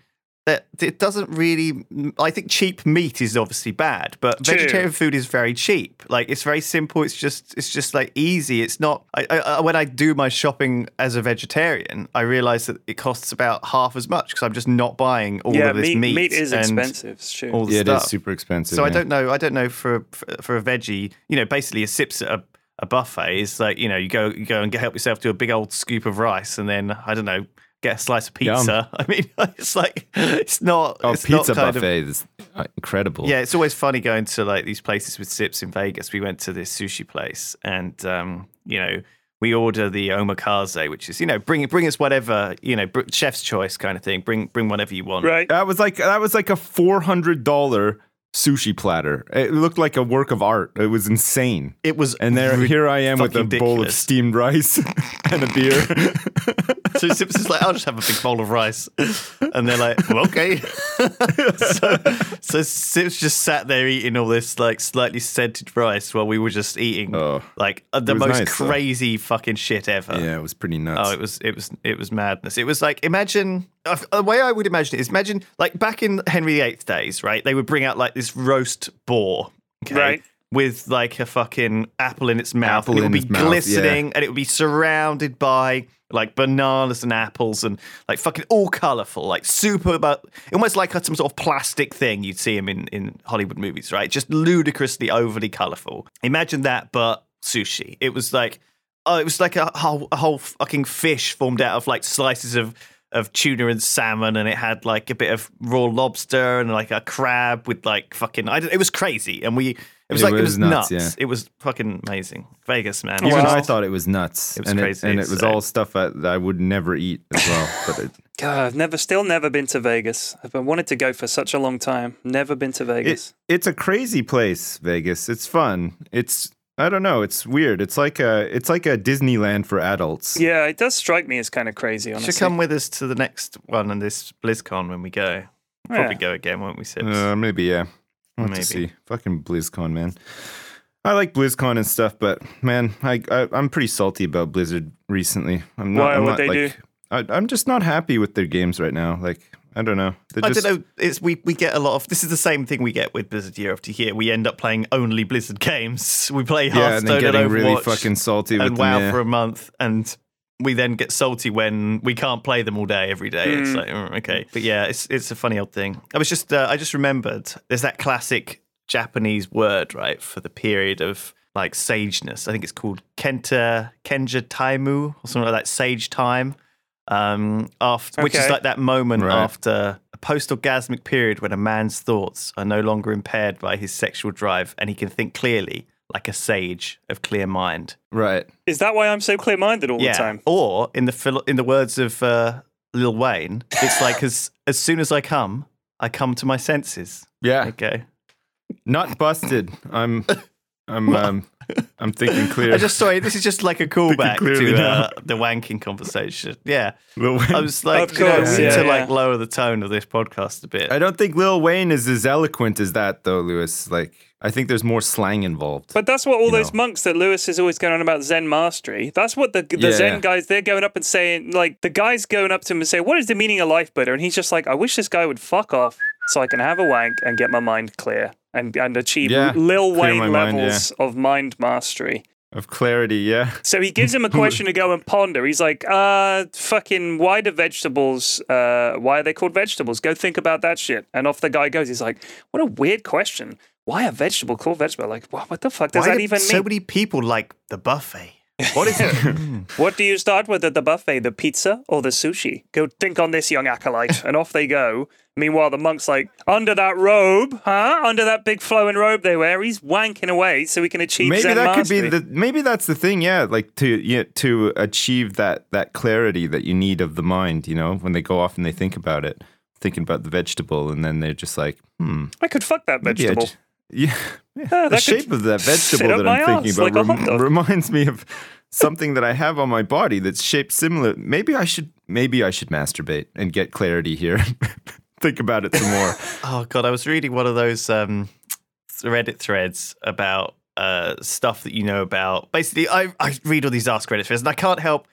Speaker 2: that it doesn't really. I think cheap meat is obviously bad, but
Speaker 3: True.
Speaker 2: vegetarian food is very cheap. Like it's very simple. It's just it's just like easy. It's not. I, I, I- when I do my shopping as a vegetarian, I realize that it costs about half as much because I'm just not buying all
Speaker 3: yeah,
Speaker 2: of this
Speaker 3: meat,
Speaker 2: meat.
Speaker 3: meat is
Speaker 2: and
Speaker 3: expensive. It's true.
Speaker 2: All the
Speaker 1: Yeah, it
Speaker 2: stuff.
Speaker 1: is super expensive.
Speaker 2: So I don't know. I don't know for for, for a veggie. You know, basically a sips at a, a buffet is like you know you go you go and get, help yourself to a big old scoop of rice and then I don't know get a slice of pizza. I mean, it's like it's not.
Speaker 1: Oh,
Speaker 2: it's
Speaker 1: pizza
Speaker 2: not kind of-
Speaker 1: buffet is uh, incredible.
Speaker 2: yeah, it's always funny going to like these places with sips in Vegas. We went to this sushi place, and um, you know, we order the omakase, which is you know, bring bring us whatever you know, br- chef's choice kind of thing. Bring bring whatever you want.
Speaker 3: right.
Speaker 1: that was like that was like a four hundred dollar sushi platter. It looked like a work of art. It was insane.
Speaker 2: It was,
Speaker 1: And there,
Speaker 2: ri-
Speaker 1: here I am with a
Speaker 2: fucking
Speaker 1: bowl of steamed rice and a beer.
Speaker 2: So Sips is like, I'll just have a big bowl of rice. And they're like, well, okay. so, so Sips just sat there eating all this like slightly scented rice while we were just eating
Speaker 1: Oh.
Speaker 2: like uh, the most
Speaker 1: nice, though.
Speaker 2: crazy fucking shit ever.
Speaker 1: yeah, it was pretty nuts.
Speaker 2: Oh, it was it was it was madness. It was like imagine uh, the way I would imagine it is imagine like back in Henry VIII days, right? They would bring out like this roast boar, okay,
Speaker 3: Right.
Speaker 2: With like a fucking apple in its mouth,
Speaker 1: Apple
Speaker 2: and it would be
Speaker 1: its mouth, yeah.
Speaker 2: glistening, and it would be surrounded by like bananas and apples and like fucking all colorful, like super, but almost like some sort of plastic thing you'd see them in in Hollywood movies, right? Just ludicrously overly colorful. Imagine that, but sushi. It was like oh, it was like a whole, a whole fucking fish formed out of like slices of of tuna and salmon, and it had like a bit of raw lobster and like a crab with like fucking. I don't, it was crazy, and we It was
Speaker 1: It
Speaker 2: like it
Speaker 1: was
Speaker 2: was
Speaker 1: nuts,
Speaker 2: nuts.
Speaker 1: yeah.
Speaker 2: It was fucking amazing. Vegas, man.
Speaker 1: Even
Speaker 3: Wow.
Speaker 1: I thought it was nuts.
Speaker 2: It was
Speaker 1: and
Speaker 2: crazy,
Speaker 1: It, and it was all stuff I, that I would never eat as well. But it,
Speaker 3: God, I've never, still never been to Vegas. I've been wanted to go for such a long time. Never been to Vegas.
Speaker 1: it, it's a crazy place, Vegas. It's fun. It's I don't know. It's weird. It's like a it's like a Disneyland for adults.
Speaker 3: yeah, it does strike me as kind of crazy. Honestly,
Speaker 2: should come with us to the next one and this BlizzCon when we go. Probably
Speaker 3: Yeah.
Speaker 2: go again, won't we, Sips?
Speaker 1: Uh, maybe yeah. I'll
Speaker 2: Maybe.
Speaker 1: to see. Fucking BlizzCon, man. I like BlizzCon and stuff, but man, I, I I'm pretty salty about Blizzard recently. I'm not.
Speaker 3: Why?
Speaker 1: I'm not,
Speaker 3: they
Speaker 1: like,
Speaker 3: do?
Speaker 1: I, I'm just not happy with their games right now. Like I don't know. They're
Speaker 2: I
Speaker 1: just,
Speaker 2: don't know. It's we, we get a lot of. This is the same thing we get with Blizzard year after year. We end up playing only Blizzard games. We play
Speaker 1: Yeah, and then getting
Speaker 2: and
Speaker 1: really fucking salty with
Speaker 2: and
Speaker 1: them.
Speaker 2: WoW
Speaker 1: yeah.
Speaker 2: for a month, and we then get salty when we can't play them all day every day. It's like mm, okay, but yeah, it's it's a funny old thing. I was just uh, I just remembered there's that classic Japanese word right for the period of like sageness. I think it's called kenta kenja taimu or something like that. Sage time. Um, after which is like that moment
Speaker 1: Right.
Speaker 2: after a post-orgasmic period when a man's thoughts are no longer impaired by his sexual drive and he can think clearly like a sage of clear mind.
Speaker 1: right.
Speaker 3: Is that why I'm so clear-minded all
Speaker 2: yeah.
Speaker 3: the time?
Speaker 2: Or in the philo- in the words of uh, Lil Wayne, it's like as as soon as I come, I come to my senses.
Speaker 1: Yeah.
Speaker 2: Okay.
Speaker 1: Not busted. I'm. I'm. Um, I'm thinking clear.
Speaker 2: I just sorry, this is just like a callback to uh, the wanking conversation. Yeah.
Speaker 1: Lil Wayne.
Speaker 2: I was like,
Speaker 3: Of
Speaker 2: you know,
Speaker 3: course,
Speaker 2: we need
Speaker 3: yeah,
Speaker 2: to like lower the tone of this podcast a bit.
Speaker 1: I don't think Lil Wayne is as eloquent as that, though, Lewis. Like, I think there's more slang involved.
Speaker 3: But that's what all those
Speaker 1: know.
Speaker 3: monks that Lewis is always going on about Zen mastery. That's what the the
Speaker 1: Yeah.
Speaker 3: Zen guys they're going up and saying like the guys going up to him and say, "What is the meaning of life, Buddha?" And he's just like, "I wish this guy would fuck off so I can have a wank and get my mind clear and and achieve
Speaker 1: Yeah,
Speaker 3: Lil Wayne
Speaker 1: my mind,
Speaker 3: levels of mind mastery."
Speaker 1: of clarity, yeah.
Speaker 3: So he gives him a question to go and ponder. He's like, uh, fucking, why do vegetables, uh, why are they called vegetables? Go think about that shit. And off the guy goes. He's like, what a weird question. Why a vegetable called vegetable? Like, what, what the fuck does
Speaker 2: Why
Speaker 3: that
Speaker 2: do
Speaker 3: even
Speaker 2: so
Speaker 3: mean?
Speaker 2: So many people like the buffet? What is it?
Speaker 3: What do you start with at the buffet, the pizza or the sushi? Go think on this, young acolyte. and off they go. Meanwhile, the monk's like, under that robe, huh? Under that big flowing robe they wear, he's wanking away so he can achieve
Speaker 1: Maybe
Speaker 3: Zen
Speaker 1: that
Speaker 3: mastery.
Speaker 1: could be the. Maybe that's the thing, yeah. Like to yeah, to achieve that that clarity that you need of the mind. You know, when they go off and they think about it, thinking about the vegetable, and then they're just like, hmm,
Speaker 3: I could fuck that vegetable.
Speaker 1: yeah, yeah.
Speaker 3: Ah,
Speaker 1: the shape of that vegetable that I'm thinking about
Speaker 3: like
Speaker 1: rem- reminds me of something that I have on my body that's shaped similar. Maybe I should. Maybe I should masturbate and get clarity here. think about it some more.
Speaker 2: Oh god, I was reading one of those um, Reddit threads about uh, stuff that you know about. Basically, I, I read all these Ask Reddit threads, and I can't help.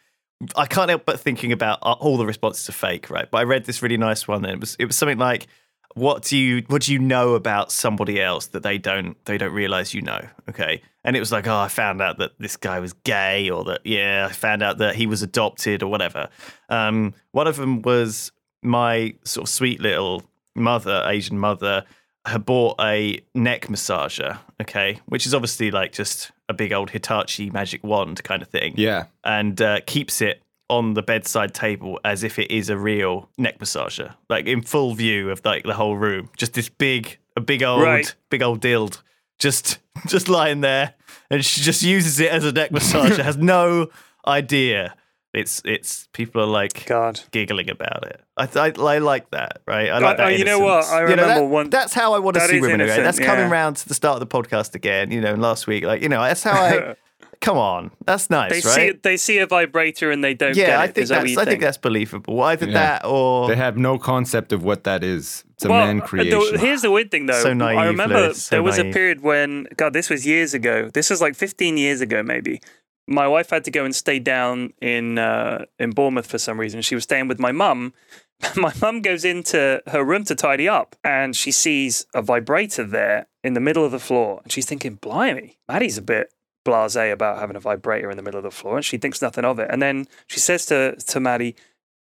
Speaker 2: I can't help but thinking about uh, all the responses are fake, right? But I read this really nice one, and it was it was something like, "What do you what do you know about somebody else that they don't they don't realize you know?" Okay, and it was like, "Oh, I found out that this guy was gay, or that yeah, I found out that he was adopted, or whatever." Um, one of them was my sort of sweet little mother, Asian mother, had bought a neck massager, okay, which is obviously like just a big old Hitachi magic wand kind of thing.
Speaker 1: Yeah.
Speaker 2: And uh, keeps it on the bedside table as if it is a real neck massager, like in full view of like the whole room. Just this big, a big old,
Speaker 3: Right.
Speaker 2: big old dild, just just lying there, and she just uses it as a neck massager. has no idea. It's it's people are like
Speaker 3: God.
Speaker 2: giggling about it. I, I, I like that, right? I like
Speaker 3: Uh,
Speaker 2: that.
Speaker 3: uh, you know what?
Speaker 2: innocence.
Speaker 3: I
Speaker 2: You know,
Speaker 3: remember
Speaker 2: that-
Speaker 3: one-
Speaker 2: That's how I want to see women. Right?
Speaker 3: innocent,
Speaker 2: That's coming
Speaker 3: yeah.
Speaker 2: round to the start of the podcast again. You know, last week, like you know, that's how I. come on, that's nice,
Speaker 3: They
Speaker 2: right?
Speaker 3: see they see a vibrator and they don't
Speaker 2: yeah,
Speaker 3: get
Speaker 2: I
Speaker 3: it.
Speaker 2: think
Speaker 3: Is that what
Speaker 2: that's.
Speaker 3: you
Speaker 2: I think that's believable. Either
Speaker 1: Yeah.
Speaker 2: that or
Speaker 1: They have no concept of what that is. It's a
Speaker 3: Well,
Speaker 1: man
Speaker 3: the- here's the weird thing, though.
Speaker 2: So naive,
Speaker 3: I remember
Speaker 2: Lewis, so
Speaker 3: there was
Speaker 2: naive.
Speaker 3: a period when, God, this was years ago. This was like 15 years ago, maybe. My wife had to go and stay down in uh, in Bournemouth for some reason. She was staying with my mum. My mum goes into her room to tidy up, and she sees a vibrator there in the middle of the floor. And she's thinking, "Blimey, Maddie's a bit blasé about having a vibrator in the middle of the floor," and she thinks nothing of it. And then she says to to Maddie,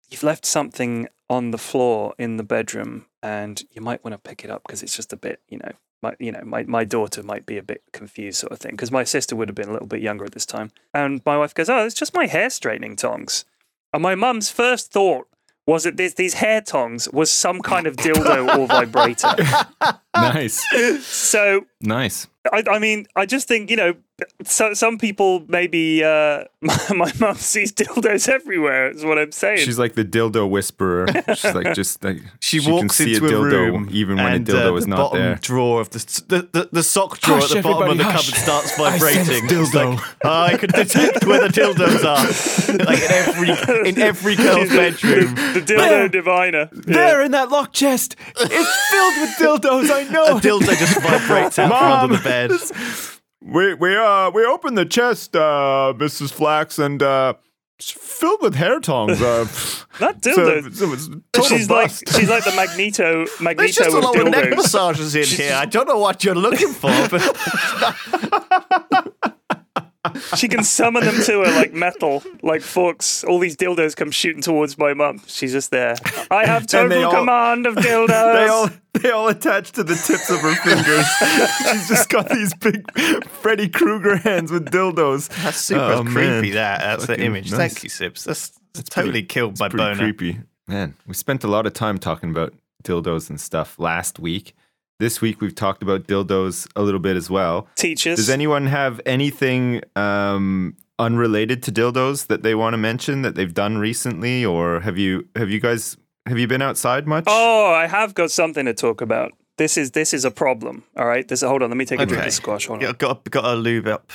Speaker 3: you've left something on the floor in the bedroom and you might want to pick it up because it's just a bit you know my you know my, my daughter might be a bit confused sort of thing because my sister would have been a little bit younger at this time. And my wife goes oh it's just my hair straightening tongs. And my mum's first thought was that this, these hair tongs was some kind of dildo or vibrator
Speaker 1: nice,
Speaker 3: So
Speaker 1: nice.
Speaker 3: I, I mean, I just think you know, so, some people maybe uh, my, my mum sees dildos everywhere. Is what I'm saying.
Speaker 1: She's like the dildo whisperer. She's like just like
Speaker 2: She
Speaker 1: can
Speaker 2: walks
Speaker 1: see
Speaker 2: into
Speaker 1: a
Speaker 2: a,
Speaker 1: dildo
Speaker 2: room,
Speaker 1: even when a dildo
Speaker 2: uh,
Speaker 1: is
Speaker 2: the
Speaker 1: not
Speaker 2: bottom
Speaker 1: there.
Speaker 2: drawer of the, the, the, the sock drawer
Speaker 1: Hush,
Speaker 2: at the bottom of the
Speaker 1: everybody,
Speaker 2: cupboard starts vibrating. It's
Speaker 1: dildo.
Speaker 2: like, I can detect where the dildos are, like in every in every girl's bedroom.
Speaker 3: the dildo diviner. Yeah.
Speaker 1: There in that locked chest, it's filled with dildos. I know.
Speaker 2: A dildo just vibrates out from under the bed.
Speaker 1: We we uh we opened the chest, uh, Mrs. Flax, and uh, it's filled with hair tongs. Uh,
Speaker 3: Not
Speaker 1: so-
Speaker 3: dildos.
Speaker 1: so it's total
Speaker 3: she's like she's like the Magneto
Speaker 2: There's
Speaker 3: Magneto
Speaker 2: just a
Speaker 3: of
Speaker 2: lot of neck
Speaker 3: dildos.
Speaker 2: massages in here. I don't know what you're looking for, but
Speaker 3: She can summon them to her like metal, like forks. All these dildos come shooting towards my mum. She's just there. I have total
Speaker 1: all-
Speaker 3: command of dildos.
Speaker 1: They all they all attach to the tips of her fingers. She's just got these big Freddy Krueger hands with dildos.
Speaker 2: that's super
Speaker 1: Oh,
Speaker 2: creepy.
Speaker 1: man.
Speaker 2: That that's the image.
Speaker 1: nice.
Speaker 2: Thank you, Sips. That's, that's totally killed my
Speaker 1: Pretty
Speaker 2: boner.
Speaker 1: creepy. Man, we spent a lot of time talking about dildos and stuff last week. This week we've talked about dildos a little bit as well.
Speaker 3: Teachers.
Speaker 1: Does anyone have anything um, unrelated to dildos that they want to mention that they've done recently, or have you have you guys have you been outside much?
Speaker 3: Oh, I have got something to talk about. This is this is a problem. All right. This hold on. Let me take a drink of squash. Hold on.
Speaker 2: Yeah, got got to lube up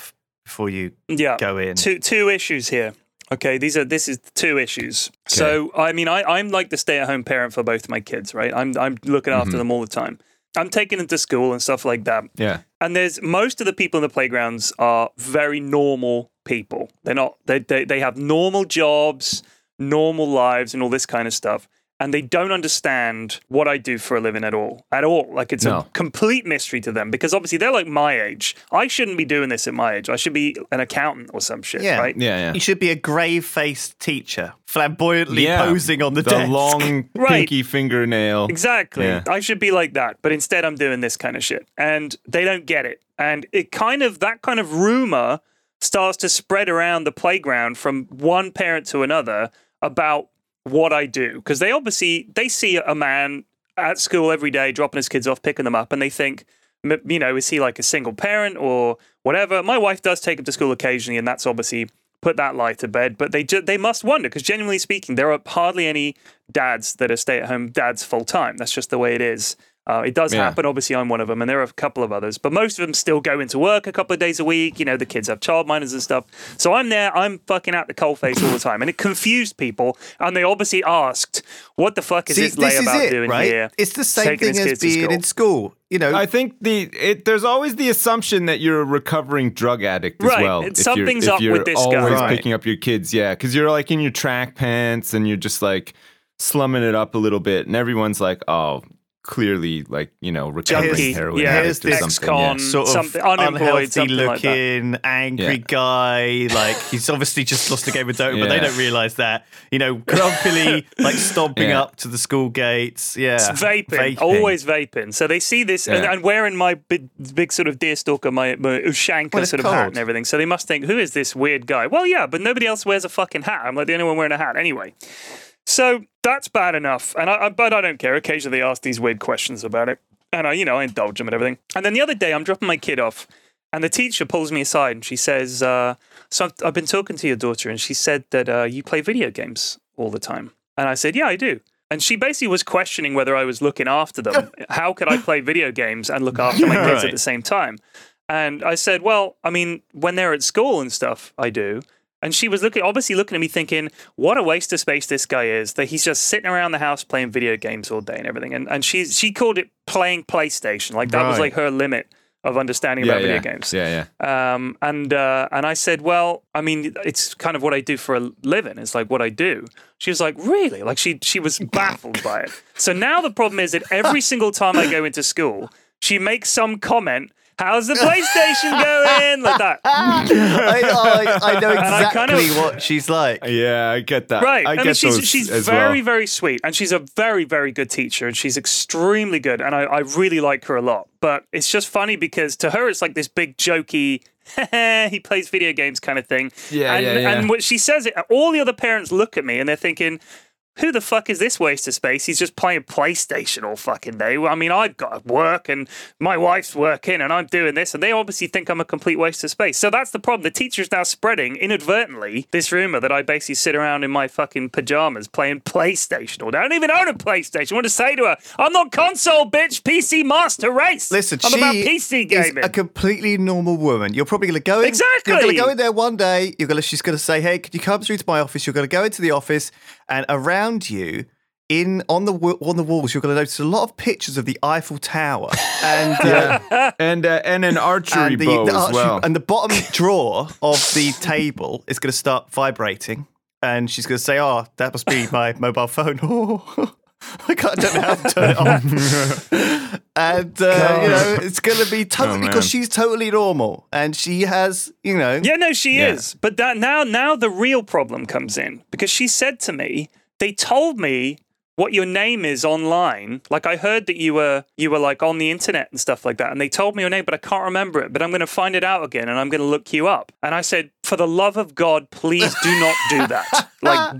Speaker 2: before you
Speaker 3: yeah
Speaker 2: go in.
Speaker 3: two two issues here okay these are this is two issues so i mean I, i'm like the stay-at-home parent for both my kids right i'm i'm looking after
Speaker 1: Mm-hmm.
Speaker 3: them all the time i'm taking them to school and stuff like that
Speaker 1: yeah,
Speaker 3: and there's most of the people in the playgrounds are very normal people they're not they, they, they have normal jobs normal lives and all this kind of stuff and they don't understand what I do for a living at all. At all. Like it's
Speaker 1: No.
Speaker 3: a complete mystery to them because obviously they're like my age. I shouldn't be doing this at my age. I should be an accountant or some shit,
Speaker 2: Yeah.
Speaker 3: right?
Speaker 1: yeah, yeah.
Speaker 2: You should be a grave-faced teacher, flamboyantly
Speaker 1: Yeah.
Speaker 2: posing on the,
Speaker 1: the
Speaker 2: desk.
Speaker 1: long
Speaker 3: Right.
Speaker 1: pinky fingernail.
Speaker 3: Exactly.
Speaker 1: Yeah.
Speaker 3: I should be like that, but instead I'm doing this kind of shit. And they don't get it. And it kind of that kind of rumor starts to spread around the playground from one parent to another about what I do because they obviously they see a man at school every day dropping his kids off, picking them up, and they think, you know, is he like a single parent or whatever? My wife does take him to school occasionally, and that's obviously put that lie to bed. But they ju- they must wonder because genuinely speaking, there are hardly any dads that are stay at home dads full time. That's just the way it is. Uh, it does
Speaker 1: Yeah.
Speaker 3: happen. Obviously, I'm one of them, and there are a couple of others. But most of them still go into work a couple of days a week. You know, the kids have child childminders and stuff. So I'm there. I'm fucking out the coalface all the time, and it confused people. And they obviously asked, "What the fuck is
Speaker 2: See,
Speaker 3: this layabout
Speaker 2: this is it,
Speaker 3: doing
Speaker 2: right?
Speaker 3: here?"
Speaker 2: It's the same thing as being
Speaker 3: school?
Speaker 2: in school. You know,
Speaker 1: I think the it, there's always the assumption that you're a recovering drug addict as
Speaker 3: Right,
Speaker 1: well.
Speaker 3: and
Speaker 1: if you're-
Speaker 3: something's
Speaker 1: if
Speaker 3: up
Speaker 1: you're
Speaker 3: with this guy.
Speaker 1: always
Speaker 2: Right.
Speaker 1: picking up your kids, yeah, because you're like in your track pants and you're just like slumming it up a little bit, and everyone's like, oh, clearly like you know recovering
Speaker 3: Junkie,
Speaker 1: heroin
Speaker 3: yeah,
Speaker 1: addict
Speaker 2: here's
Speaker 1: or something.
Speaker 3: ex-con.
Speaker 1: yeah.
Speaker 2: sort of
Speaker 3: something- unemployed,
Speaker 2: unhealthy
Speaker 3: something like that.
Speaker 2: looking, angry
Speaker 1: Yeah.
Speaker 2: guy. Like he's obviously just lost a game of Dota, but they don't realize that. You know, grumpily, like stomping
Speaker 1: Yeah.
Speaker 2: up to the school gates. Yeah,
Speaker 3: It's vaping, always vaping. So they see this and,
Speaker 1: Yeah.
Speaker 3: and wearing my big, big sort of deerstalker, my, my Ushanka
Speaker 2: Well, it's
Speaker 3: sort of hat and everything. So they must think, who is this weird guy? Well, yeah, but nobody else wears a fucking hat. I'm like the only one wearing a hat anyway. So that's bad enough. And I, I, but I don't care. Occasionally they ask these weird questions about it, and I, you know, I indulge them and everything. And then the other day, I'm dropping my kid off, and the teacher pulls me aside and she says, uh, "So I've, I've been talking to your daughter, and she said that uh, you play video games all the time." And I said, "Yeah, I do." And she basically was questioning whether I was looking after them. How could I play video games and look after my kids at the same time? And I said, "Well, I mean, when they're at school and stuff, I do." And she was looking, obviously looking at me, thinking, "What a waste of space this guy is! That he's just sitting around the house playing video games all day and everything." And and she she called it playing PlayStation, like that was like her limit of understanding
Speaker 1: yeah,
Speaker 3: about video
Speaker 1: yeah.
Speaker 3: games.
Speaker 1: Yeah, yeah.
Speaker 3: Um, and uh, and I said, well, I mean, it's kind of what I do for a living. It's like what I do. She was like, really? Like she she was baffled by it. So now the problem is that every single time I go into school, she makes some comment. How's the PlayStation going? Like that.
Speaker 2: I, I, I know
Speaker 3: I
Speaker 2: exactly
Speaker 3: kind of-
Speaker 2: what she's like.
Speaker 1: Yeah, I get that.
Speaker 3: Right.
Speaker 1: I,
Speaker 3: I,
Speaker 1: get
Speaker 3: mean, she's she's very
Speaker 1: well.
Speaker 3: very sweet, and she's a very very good teacher, and she's extremely good, and I, I really like her a lot. But it's just funny because to her it's like this big jokey. he plays video games kind of thing.
Speaker 1: Yeah,
Speaker 3: and,
Speaker 1: yeah, yeah.
Speaker 3: And what she says, it, all the other parents look at me and they're thinking, who the fuck is this waste of space? He's just playing PlayStation all fucking day. I mean, I've got work and my wife's working and I'm doing this, and they obviously think I'm a complete waste of space. So that's the problem. The teacher's now spreading inadvertently this rumor that I basically sit around in my fucking pajamas playing PlayStation all day. I don't even own a PlayStation. I want to say to her, I'm not console, bitch, PC master race.
Speaker 2: Listen,
Speaker 3: I'm
Speaker 2: she
Speaker 3: about PC
Speaker 2: is
Speaker 3: gaming.
Speaker 2: a completely normal woman. You're probably going to go in.
Speaker 3: Exactly.
Speaker 2: You're going to go in there one day. You're going to. She's going to say, "Hey, could you come through to my office?" You're going to go into the office, and around you, in on the on the walls, you're going to notice a lot of pictures of the Eiffel Tower and. Uh,
Speaker 1: and uh, and an archery
Speaker 2: and the,
Speaker 1: bow
Speaker 2: the
Speaker 1: as well.
Speaker 2: and the bottom drawer of the table is going to start vibrating, and she's going to say, "Oh, that must be my mobile phone." I can't, I don't know how to turn it off. and uh, you know, it's going to be totally
Speaker 1: Oh,
Speaker 2: because she's totally normal, and she has, you know,
Speaker 3: Yeah, no, she
Speaker 1: Yeah.
Speaker 3: is. But that now, now the real problem comes in because she said to me, they told me what your name is online. Like I heard that you were you were like on the internet and stuff like that, and they told me your name, but I can't remember it. But I'm going to find it out again, and I'm going to look you up. And I said, for the love of God, please do not do that. like,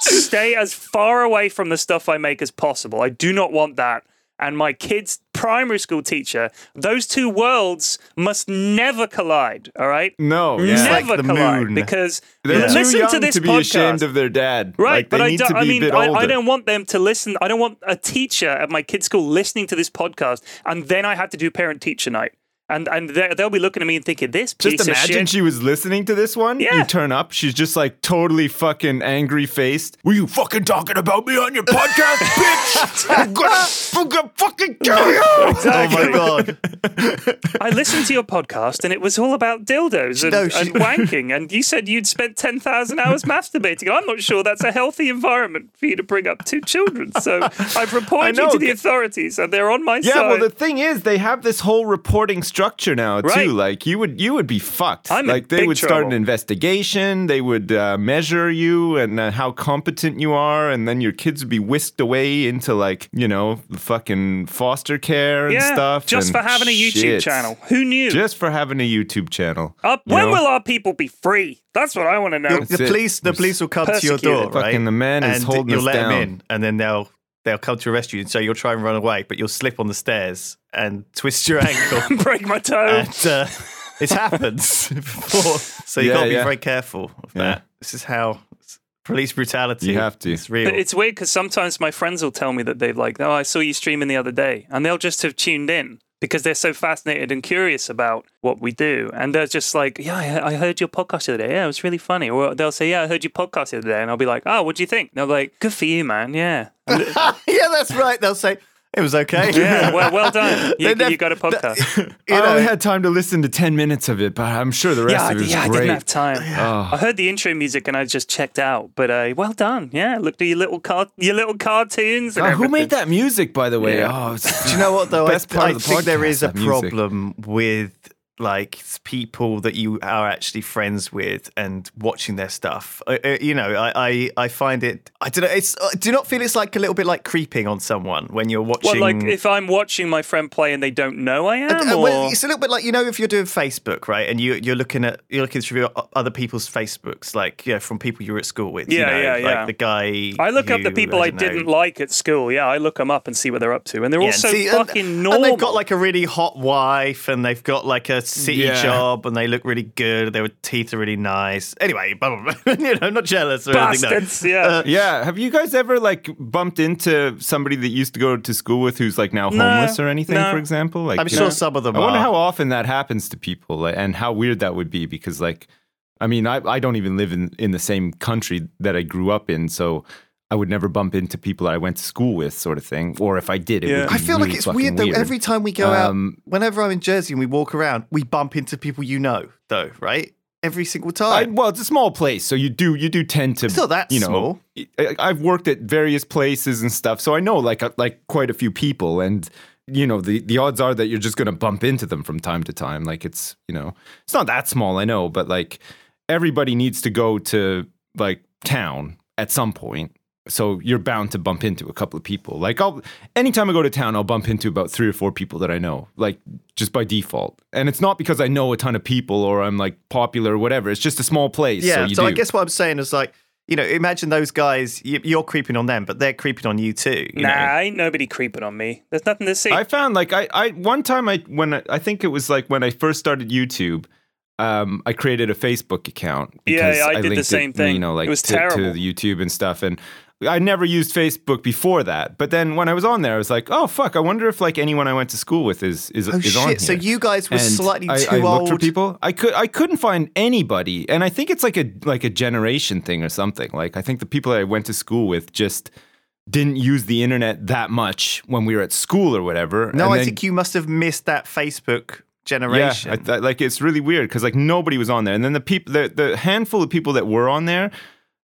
Speaker 3: stay as far away from the stuff I make as possible. I do not want that. And my kid's primary school teacher, those two worlds must never collide. All right.
Speaker 1: no, yeah.
Speaker 2: like
Speaker 3: Never
Speaker 2: the
Speaker 3: collide
Speaker 2: moon.
Speaker 3: because
Speaker 1: They're too
Speaker 3: listen
Speaker 1: young
Speaker 3: to this
Speaker 1: be
Speaker 3: podcast.
Speaker 1: ashamed of their dad.
Speaker 3: Right,
Speaker 1: Like,
Speaker 3: but
Speaker 1: they
Speaker 3: I
Speaker 1: to be
Speaker 3: I
Speaker 1: a
Speaker 3: mean, I. I don't want them to listen. I don't want a teacher at my kid's school listening to this podcast, and then I have to do parent teacher night, and and they- they'll be looking at me and thinking, "This piece
Speaker 1: Just
Speaker 3: of
Speaker 1: imagine
Speaker 3: shit."
Speaker 1: she was listening to this one.
Speaker 3: Yeah.
Speaker 1: You turn up, she's just like totally fucking angry faced. Were you fucking talking about me on your podcast, bitch? I'm gonna, I'm gonna fucking kill you.
Speaker 2: oh my god,
Speaker 3: I listened to your podcast, and it was all about dildos and,
Speaker 2: No, she-
Speaker 3: and wanking, and you said you'd spent ten thousand hours masturbating. I'm not sure that's a healthy environment for you to bring up two children. So I've reported
Speaker 1: I
Speaker 3: you to the authorities, and they're on my
Speaker 1: Yeah,
Speaker 3: side.
Speaker 1: Yeah well, the thing is, they have this whole reporting structure now
Speaker 3: Right.
Speaker 1: too. Like you would, you would be fucked.
Speaker 3: I'm
Speaker 1: like they
Speaker 3: big
Speaker 1: would start an investigation. They would uh, measure you and uh, how competent you are, and then your kids would be whisked away into like you know fucking foster care and
Speaker 3: yeah,
Speaker 1: stuff.
Speaker 3: just
Speaker 1: and
Speaker 3: for having a YouTube
Speaker 1: shit.
Speaker 3: channel. Who knew?
Speaker 1: Just for having a YouTube channel.
Speaker 3: Up, when
Speaker 1: know?
Speaker 3: will our people be free? That's what I want to know.
Speaker 2: the
Speaker 1: That's it.
Speaker 2: police, the police will come to your door, right?
Speaker 1: Fucking the man is
Speaker 2: and
Speaker 1: holding
Speaker 2: you'll
Speaker 1: us
Speaker 2: let
Speaker 1: down.
Speaker 2: them in, and then they'll they'll come to arrest you. And so you'll try and run away, but you'll slip on the stairs and twist your ankle.
Speaker 3: Break my toe.
Speaker 2: and uh, it happens before, so you
Speaker 1: Yeah,
Speaker 2: got to be
Speaker 1: yeah.
Speaker 2: very careful of
Speaker 1: Yeah.
Speaker 2: that. This is how police brutality.
Speaker 1: You have to.
Speaker 2: It's real.
Speaker 3: But it's weird because sometimes my friends will tell me that they've like, oh, I saw you streaming the other day, and they'll just have tuned in because they're so fascinated and curious about what we do, and they're just like, yeah, I, heard your podcast the other day. Yeah, it was really funny. Or they'll say, yeah, I heard your podcast the other day, and I'll be like, oh, what do you think? And they'll be like, good for you, man. Yeah,
Speaker 2: yeah, that's right. They'll say it was okay.
Speaker 3: yeah, well, well done. You,
Speaker 2: nev-
Speaker 3: you got a podcast.
Speaker 2: you
Speaker 1: I
Speaker 2: know,
Speaker 1: only had time to listen to ten minutes of it, but I'm sure the rest
Speaker 3: yeah, I,
Speaker 1: of it was
Speaker 3: yeah, I didn't have time.
Speaker 1: Oh.
Speaker 3: I heard the intro music and I just checked out. But uh, well done. Yeah, look at your little car- your little cartoons. And
Speaker 1: Oh, who made that music, by the way?
Speaker 3: Yeah.
Speaker 1: Oh,
Speaker 2: Do you know what though? I,
Speaker 1: Best part
Speaker 2: I
Speaker 1: of the
Speaker 2: think there
Speaker 1: podcast,
Speaker 2: is a
Speaker 1: that music.
Speaker 2: problem with like people that you are actually friends with and watching their stuff. Uh, uh, you know, I, I I find it. I don't know. It's. Uh, do not feel it's like a little bit like creeping on someone when you're watching?
Speaker 3: Well, like if I'm watching my friend play and they don't know I am,
Speaker 2: Uh,
Speaker 3: or
Speaker 2: well, it's a little bit like you know if you're doing Facebook, right? And you you're looking at you're looking through other people's Facebooks, like yeah, from people you were at school with. you
Speaker 3: Yeah,
Speaker 2: know,
Speaker 3: yeah,
Speaker 2: like
Speaker 3: yeah.
Speaker 2: the guy.
Speaker 3: I look up the people I,
Speaker 2: know,
Speaker 3: didn't like at school. Yeah, I look them up and see what they're up to, and they're
Speaker 2: Yeah,
Speaker 3: all so
Speaker 2: and-
Speaker 3: fucking
Speaker 2: and,
Speaker 3: normal.
Speaker 2: they've got like a really hot wife, and they've got like a city
Speaker 1: Yeah.
Speaker 2: job, and they look really good. Their teeth are really nice. Anyway, blah, blah, blah. you know, I'm not jealous or anything. no.
Speaker 3: bastards. Yeah.
Speaker 2: Uh,
Speaker 1: yeah. Have you guys ever like bumped into somebody that used to go to school with who's like now
Speaker 3: No,
Speaker 1: homeless or anything?
Speaker 3: no.
Speaker 1: For example, like
Speaker 2: I'm sure
Speaker 1: know?
Speaker 2: some of them
Speaker 1: I wonder
Speaker 2: are.
Speaker 1: how often that happens to people, like, and how weird that would be. Because like, I mean, I I don't even live in in the same country that I grew up in, so. I would never bump into people that I went to school with, sort of thing. Or if I did, it
Speaker 3: Yeah.
Speaker 1: would be
Speaker 2: I feel like it's weird though.
Speaker 1: weird.
Speaker 2: Every time we go
Speaker 1: Um,
Speaker 2: out, whenever I'm in Jersey and we walk around, we bump into people you know, though, right? Every single
Speaker 1: I,
Speaker 2: time.
Speaker 1: well, it's a small place, so you do you do tend to.
Speaker 2: It's not that
Speaker 1: you know,
Speaker 2: small.
Speaker 1: I- I've worked at various places and stuff, so I know like uh, like quite a few people, and you know the the odds are that you're just going to bump into them from time to time. Like it's you know it's not that small, I know, but like everybody needs to go to like town at some point. So you're bound to bump into a couple of people. Like I'll anytime I go to town, I'll bump into about three or four people that I know, like just by default. And it's not because I know a ton of people or I'm like popular or whatever. It's just a small place.
Speaker 2: yeah.
Speaker 1: so,
Speaker 2: So,
Speaker 1: you
Speaker 2: I guess what I'm saying is like, you know, imagine those guys. you- You're creeping on them, but they're creeping on you too. You
Speaker 3: nah,
Speaker 2: know?
Speaker 3: ain't nobody creeping on me. There's nothing to see.
Speaker 1: I found like I, I one time I when I, I think it was like when I first started YouTube, um, I created a Facebook account.
Speaker 3: Yeah,
Speaker 1: because
Speaker 3: yeah, I did the same
Speaker 1: it,
Speaker 3: thing.
Speaker 1: You know, like
Speaker 3: It was
Speaker 1: to, to
Speaker 3: terrible.
Speaker 1: the YouTube and stuff, and I never used Facebook before that. But then when I was on there, I was like, oh fuck, I wonder if like anyone I went to school with is is,
Speaker 2: Oh
Speaker 1: is on
Speaker 2: shit! So you guys were
Speaker 1: And
Speaker 2: slightly
Speaker 1: I,
Speaker 2: too
Speaker 1: I looked
Speaker 2: old.
Speaker 1: for people. I could I couldn't find anybody, and I think it's like a like a generation thing or something. Like I think the people that I went to school with just didn't use the internet that much when we were at school or whatever.
Speaker 2: No,
Speaker 1: And
Speaker 2: I
Speaker 1: then-
Speaker 2: think you must have missed that Facebook generation.
Speaker 1: yeah, I, th- like it's really weird because like nobody was on there, and then the people, the the handful of people that were on there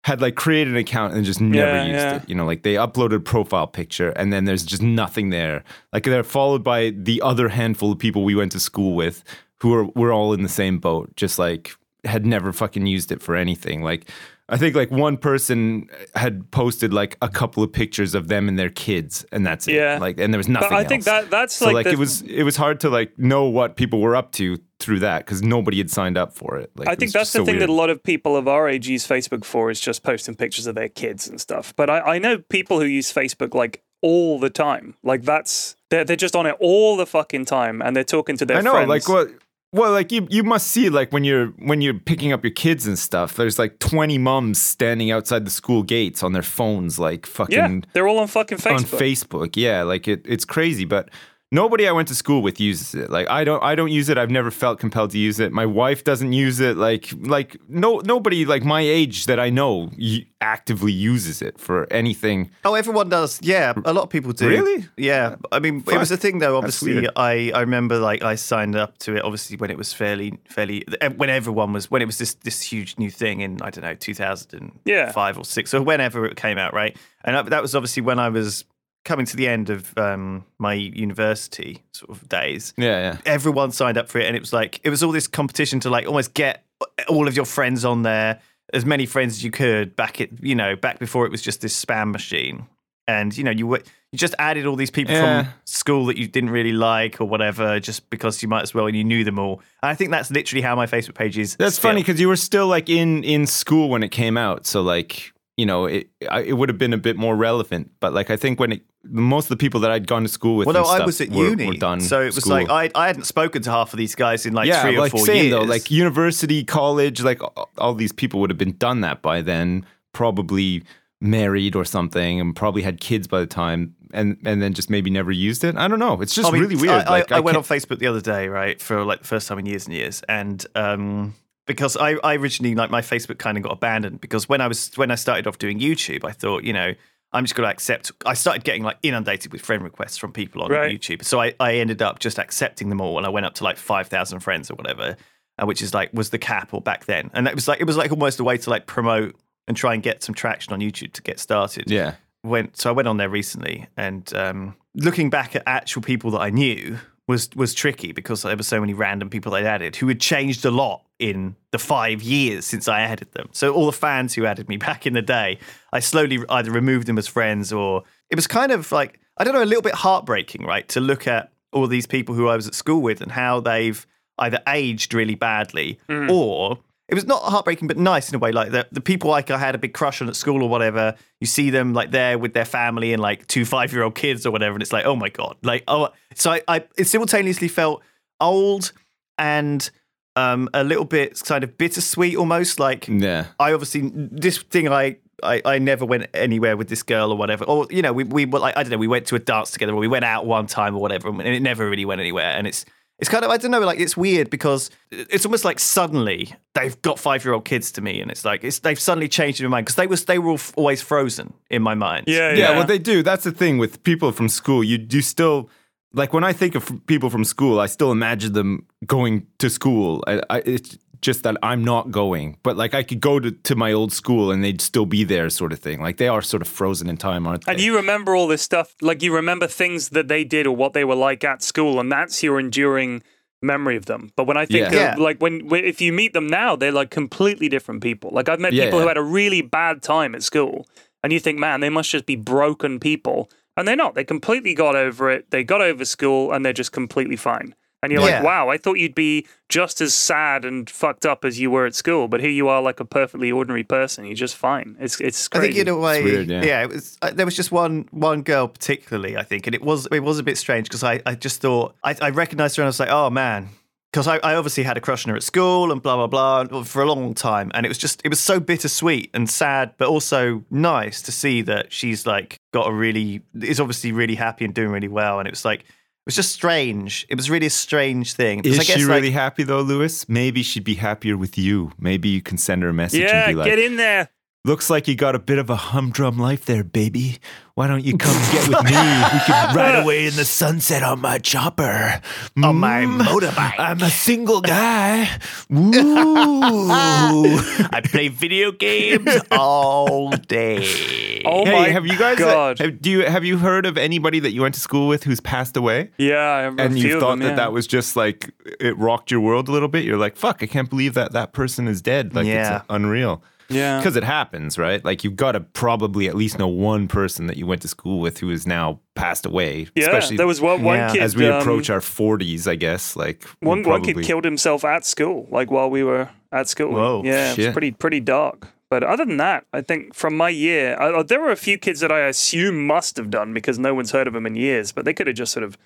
Speaker 1: had like created an account and just never
Speaker 3: Yeah,
Speaker 1: used
Speaker 3: yeah.
Speaker 1: it. You know, like they uploaded a profile picture, and then there's just nothing there. Like they're followed by the other handful of people we went to school with, who are we're all in the same boat, just like had never fucking used it for anything. Like. I think like one person had posted like a couple of pictures of them and their kids, and that's it.
Speaker 3: Yeah.
Speaker 1: Like, and there was nothing.
Speaker 3: but I think that that's
Speaker 1: So
Speaker 3: like,
Speaker 1: like,
Speaker 3: the,
Speaker 1: it was it was hard to like know what people were up to through that because nobody had signed up for it. Like,
Speaker 3: I
Speaker 1: it
Speaker 3: think that's the
Speaker 1: so
Speaker 3: thing
Speaker 1: weird.
Speaker 3: that a lot of people of our age use Facebook for is just posting pictures of their kids and stuff. But I, I know people who use Facebook like all the time. Like that's they're they're just on it all the fucking time and they're talking to their
Speaker 1: I know,
Speaker 3: friends.
Speaker 1: like what. Well, like you, you must see like when you're when you're picking up your kids and stuff. There's like 20 mums standing outside the school gates on their phones, like fucking
Speaker 3: yeah, they're all on fucking Facebook.
Speaker 1: on Facebook. Yeah, like it, it's crazy, but nobody I went to school with uses it. Like I don't, I don't use it. I've never felt compelled to use it. My wife doesn't use it. Like, like no, nobody like my age that I know y- actively uses it for anything.
Speaker 2: Oh, everyone does. Yeah, a lot of people do.
Speaker 1: Really?
Speaker 2: Yeah. I mean, it was a thing though. Obviously. I, I remember like I signed up to it. Obviously, when it was fairly fairly eh, when everyone was when it was this this huge new thing in I don't know 2005
Speaker 3: Yeah.
Speaker 2: or six or whenever it came out, right? And that that was obviously when I was coming to the end of um, my university sort of days.
Speaker 1: Yeah, yeah.
Speaker 2: everyone signed up for it and it was like it was all this competition to like almost get all of your friends on there as many friends as you could back at you know back before it was just this spam machine and you know you were you just added all these people
Speaker 1: Yeah.
Speaker 2: from school that you didn't really like or whatever just because you might as well and you knew them all and i think that's literally how my facebook page is
Speaker 1: That's
Speaker 2: still.
Speaker 1: funny because you were still like in in school when it came out, so like you know it it would have been a bit more relevant. But like I think when it most of the people that I'd gone to school with,
Speaker 2: well, no, I was at
Speaker 1: were,
Speaker 2: uni,
Speaker 1: were done.
Speaker 2: so it was
Speaker 1: school.
Speaker 2: like I, I hadn't spoken to half of these guys in like
Speaker 1: yeah,
Speaker 2: three or
Speaker 1: like
Speaker 2: four
Speaker 1: same
Speaker 2: years.
Speaker 1: though, like university, college, like all- all these people would have been done that by then, probably married or something, and probably had kids by the time, and and then just maybe never used it. I don't know. It's just
Speaker 2: I mean,
Speaker 1: really weird.
Speaker 2: I,
Speaker 1: like
Speaker 2: I, I went on Facebook the other day, right, for like the first time in years and years, and um, because I, I originally like my Facebook kind of got abandoned because when I was when I started off doing YouTube, I thought, you know, I'm just going to accept. I started getting like inundated with friend requests from people on
Speaker 3: Right.
Speaker 2: YouTube, so I, I ended up just accepting them all, and I went up to like five thousand friends or whatever, uh, which is like was the cap or back then, and it was like it was like almost a way to like promote and try and get some traction on YouTube to get started
Speaker 1: yeah.
Speaker 2: went so I went on there recently and um, looking back at actual people that I knew was was tricky because there were so many random people I'd added who had changed a lot in the five years since I added them. So all the fans who added me back in the day, I slowly either removed them as friends or it was kind of like I don't know, a little bit heartbreaking, right? To look at all these people who I was at school with and how they've either aged really badly hmm. or it was not heartbreaking, but nice in a way. Like the, the people like I had a big crush on at school or whatever, you see them like there with their family and like two five year old kids or whatever, and it's like, oh my god, like oh. So I, I it simultaneously felt old and um a little bit kind of bittersweet almost. Like
Speaker 1: Yeah.
Speaker 2: I obviously this thing I. I, I never went anywhere with this girl or whatever. Or, you know, we, we were like, I don't know, we went to a dance together or we went out one time or whatever, and it never really went anywhere. And it's, it's kind of, I don't know, like it's weird because it's almost like suddenly they've got five year old kids to me. And it's like, it's, they've suddenly changed in my mind because they, was, they were all f- always frozen in my mind.
Speaker 3: Yeah,
Speaker 1: yeah,
Speaker 3: yeah.
Speaker 1: well, they do. That's the thing with people from school. You you still like when I think of people from school, I still imagine them going to school. I, I, it's just that I'm not going, but like I could go to, to my old school and they'd still be there, sort of thing. Like they are sort of frozen in time, aren't they?
Speaker 3: And you remember all this stuff, like you remember things that they did or what they were like at school, and that's your enduring memory of them. But when I think,
Speaker 1: Yeah.
Speaker 3: of,
Speaker 2: Yeah.
Speaker 3: like when, when if you meet them now, they're like completely different people. Like I've met
Speaker 1: Yeah,
Speaker 3: people
Speaker 1: yeah.
Speaker 3: who had a really bad time at school, and you think, man, they must just be broken people, and they're not. They completely got over it. They got over school, and they're just completely fine. And you're
Speaker 2: Yeah.
Speaker 3: like, wow, I thought you'd be just as sad and fucked up as you were at school, but here you are, like a perfectly ordinary person. You're just fine. It's it's
Speaker 2: I
Speaker 3: crazy.
Speaker 2: think in a way,
Speaker 1: weird, yeah.
Speaker 2: it was. Uh, there was just one one girl particularly, I think, and it was it was a bit strange because I, I just thought I, I recognized her and I was like, oh man, because I, I obviously had a crush on her at school and blah blah blah for a long time, and it was just it was so bittersweet and sad, but also nice to see that she's like got a really is obviously really happy and doing really well, and it was like. It was just strange. It was really a strange thing. Because
Speaker 1: Is
Speaker 2: I guess,
Speaker 1: she
Speaker 2: like,
Speaker 1: really happy though, Lewis? Maybe she'd be happier with you. Maybe you can send her a message
Speaker 3: yeah,
Speaker 1: and be like,
Speaker 3: get in there.
Speaker 1: Looks like you got a bit of a humdrum life there, baby. Why don't you come get with me? We can ride away in the sunset on my chopper.
Speaker 2: On my
Speaker 1: Mm,
Speaker 2: motorbike.
Speaker 1: I'm a single guy. Ooh.
Speaker 2: I play video games all day.
Speaker 3: Oh
Speaker 1: hey,
Speaker 3: my
Speaker 1: have you guys?
Speaker 3: God.
Speaker 1: Have, do you have you heard of anybody that you went to school with who's passed away?
Speaker 3: yeah, I remember
Speaker 1: And
Speaker 3: few
Speaker 1: you
Speaker 3: of
Speaker 1: thought
Speaker 3: them,
Speaker 1: that
Speaker 3: yeah.
Speaker 1: that was just like it rocked your world a little bit. You're like, fuck, I can't believe that that person is dead. Like
Speaker 2: Yeah.
Speaker 1: it's unreal.
Speaker 3: Yeah.
Speaker 1: Because it happens, right? Like you've got to probably at least know one person that you went to school with who is now passed away.
Speaker 3: Yeah,
Speaker 1: especially
Speaker 3: there was one, one
Speaker 2: Yeah.
Speaker 3: kid.
Speaker 1: as we
Speaker 3: um,
Speaker 1: approach our 40s, I guess. Like we
Speaker 3: one, one kid killed himself at school, like while we were at school.
Speaker 2: Whoa.
Speaker 3: yeah, it was pretty pretty dark. But other than that, I think from my year, I, there were a few kids that I assume must have done because no one's heard of them in years, but they could have just sort of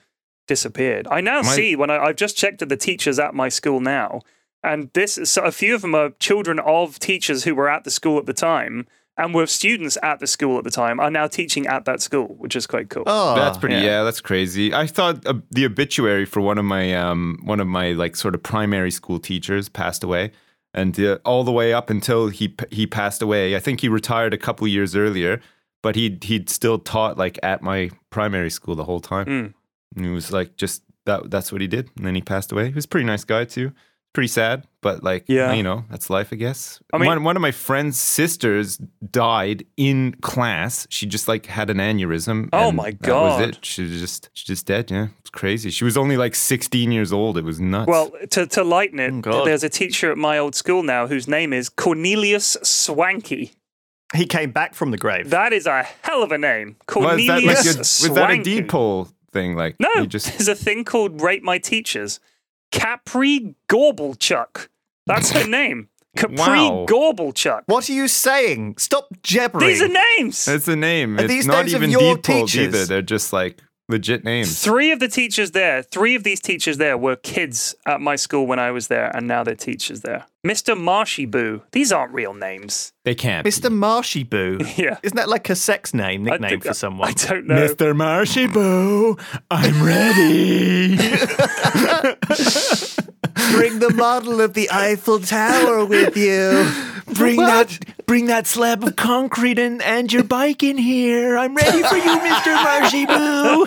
Speaker 3: disappeared. I now
Speaker 1: My-
Speaker 3: see when I, I've just checked at the teachers at my school now, and this so a few of them are children of teachers who were at the school at the time and were students at the school at the time are now teaching at that school, which is quite cool.
Speaker 2: Oh,
Speaker 1: That's pretty.
Speaker 3: yeah.
Speaker 1: Yeah. that's crazy. I thought uh, the obituary for one of my um one of my like sort of primary school teachers passed away, and uh, all the way up until he he passed away. I think he retired a couple years earlier, but he he'd still taught like at my primary school the whole time.
Speaker 3: Mm.
Speaker 1: And he was like just that that's what he did, and then he passed away. He was a pretty nice guy too. Pretty sad, but like
Speaker 3: Yeah.
Speaker 1: you know, that's life, I guess.
Speaker 3: I mean-
Speaker 1: one one of my friend's sisters died in class. She just like had an aneurysm.
Speaker 3: Oh
Speaker 1: and
Speaker 3: my
Speaker 1: that was it. She was just she's just dead. Yeah, it's crazy. She was only like 16 years old. It was nuts.
Speaker 3: Well, to, to lighten it,
Speaker 2: Oh,
Speaker 3: there's a teacher at my old school now whose name is Cornelius Swanky.
Speaker 2: he came back from the grave.
Speaker 3: That is a hell of a name.
Speaker 1: was
Speaker 3: Cornelius
Speaker 1: that like a, was that a
Speaker 3: Swanky.
Speaker 1: depot thing? Like
Speaker 3: No,
Speaker 1: you just
Speaker 3: there's a thing called Rate My Teachers. Capri Gorbelchuk. That's her name. Capri
Speaker 1: Wow.
Speaker 3: Gorbelchuk.
Speaker 2: what are you saying? Stop jabbering.
Speaker 3: These are names.
Speaker 1: it's a name.
Speaker 2: Are
Speaker 1: It's
Speaker 2: these
Speaker 1: not
Speaker 2: names of
Speaker 1: even
Speaker 2: your
Speaker 1: depot
Speaker 2: teachers?
Speaker 1: either. They're just like legit names.
Speaker 3: Three of the teachers there, three of these teachers there were kids at my school when I was there, and now they're teachers there. Mr. Marshy Boo. These aren't real names.
Speaker 1: They can't.
Speaker 2: Mr. Marshy Boo.
Speaker 3: Yeah.
Speaker 2: Isn't that like a sex name, nickname for someone?
Speaker 3: I don't know.
Speaker 1: Mr. Marshy Boo, I'm ready.
Speaker 2: Bring the model of the Eiffel Tower with you.
Speaker 1: bring that bring that slab of concrete and, and your bike in here. I'm ready for you, Mr. Marshy Boo.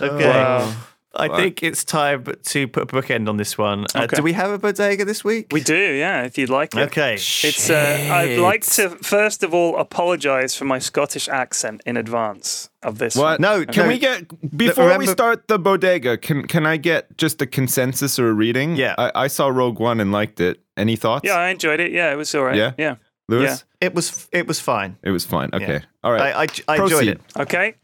Speaker 2: Okay.
Speaker 3: Wow.
Speaker 2: I think it's time to put a bookend on this one. Uh,
Speaker 3: Okay.
Speaker 2: Do we have a bodega this week?
Speaker 3: We do, yeah, if you'd like it.
Speaker 2: Okay.
Speaker 3: It's. Uh, I'd like to first of all apologise for my Scottish accent in advance of this.
Speaker 1: What?
Speaker 3: one.
Speaker 2: No,
Speaker 1: Can
Speaker 2: no.
Speaker 1: we get before we start the bodega? Can can I get just a consensus or a reading?
Speaker 2: Yeah.
Speaker 1: I, I saw Rogue One and liked it. Any thoughts?
Speaker 3: Yeah, I enjoyed it. Yeah, it was all right.
Speaker 1: Yeah?
Speaker 3: Yeah.
Speaker 1: Lewis.
Speaker 2: It was it was fine.
Speaker 1: It was fine. Okay.
Speaker 2: Yeah.
Speaker 1: All right.
Speaker 2: I, I, I enjoyed
Speaker 1: Proceed.
Speaker 2: it.
Speaker 3: Okay.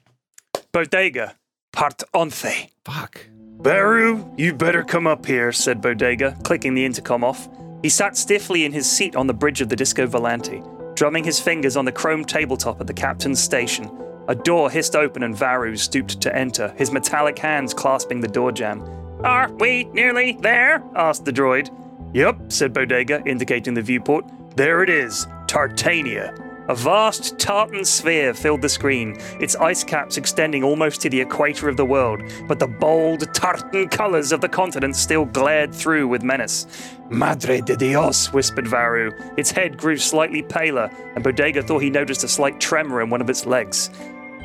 Speaker 3: Bodega, part once.
Speaker 1: Fuck.
Speaker 3: Varu, you better come up here, said Bodega, clicking the intercom off. He sat stiffly in his seat on the bridge of the Disco Volante, drumming his fingers on the chrome tabletop at the captain's station. A door hissed open and Varu stooped to enter, his metallic hands clasping the door jamb. Are we nearly there? asked the droid. Yep, said Bodega, indicating the viewport. There it is, Tartania. A vast tartan sphere filled the screen, its ice caps extending almost to the equator of the world, but the bold tartan colors of the continent still glared through with menace. Madre de Dios, whispered Varu. Its head grew slightly paler, and Bodega thought he noticed a slight tremor in one of its legs.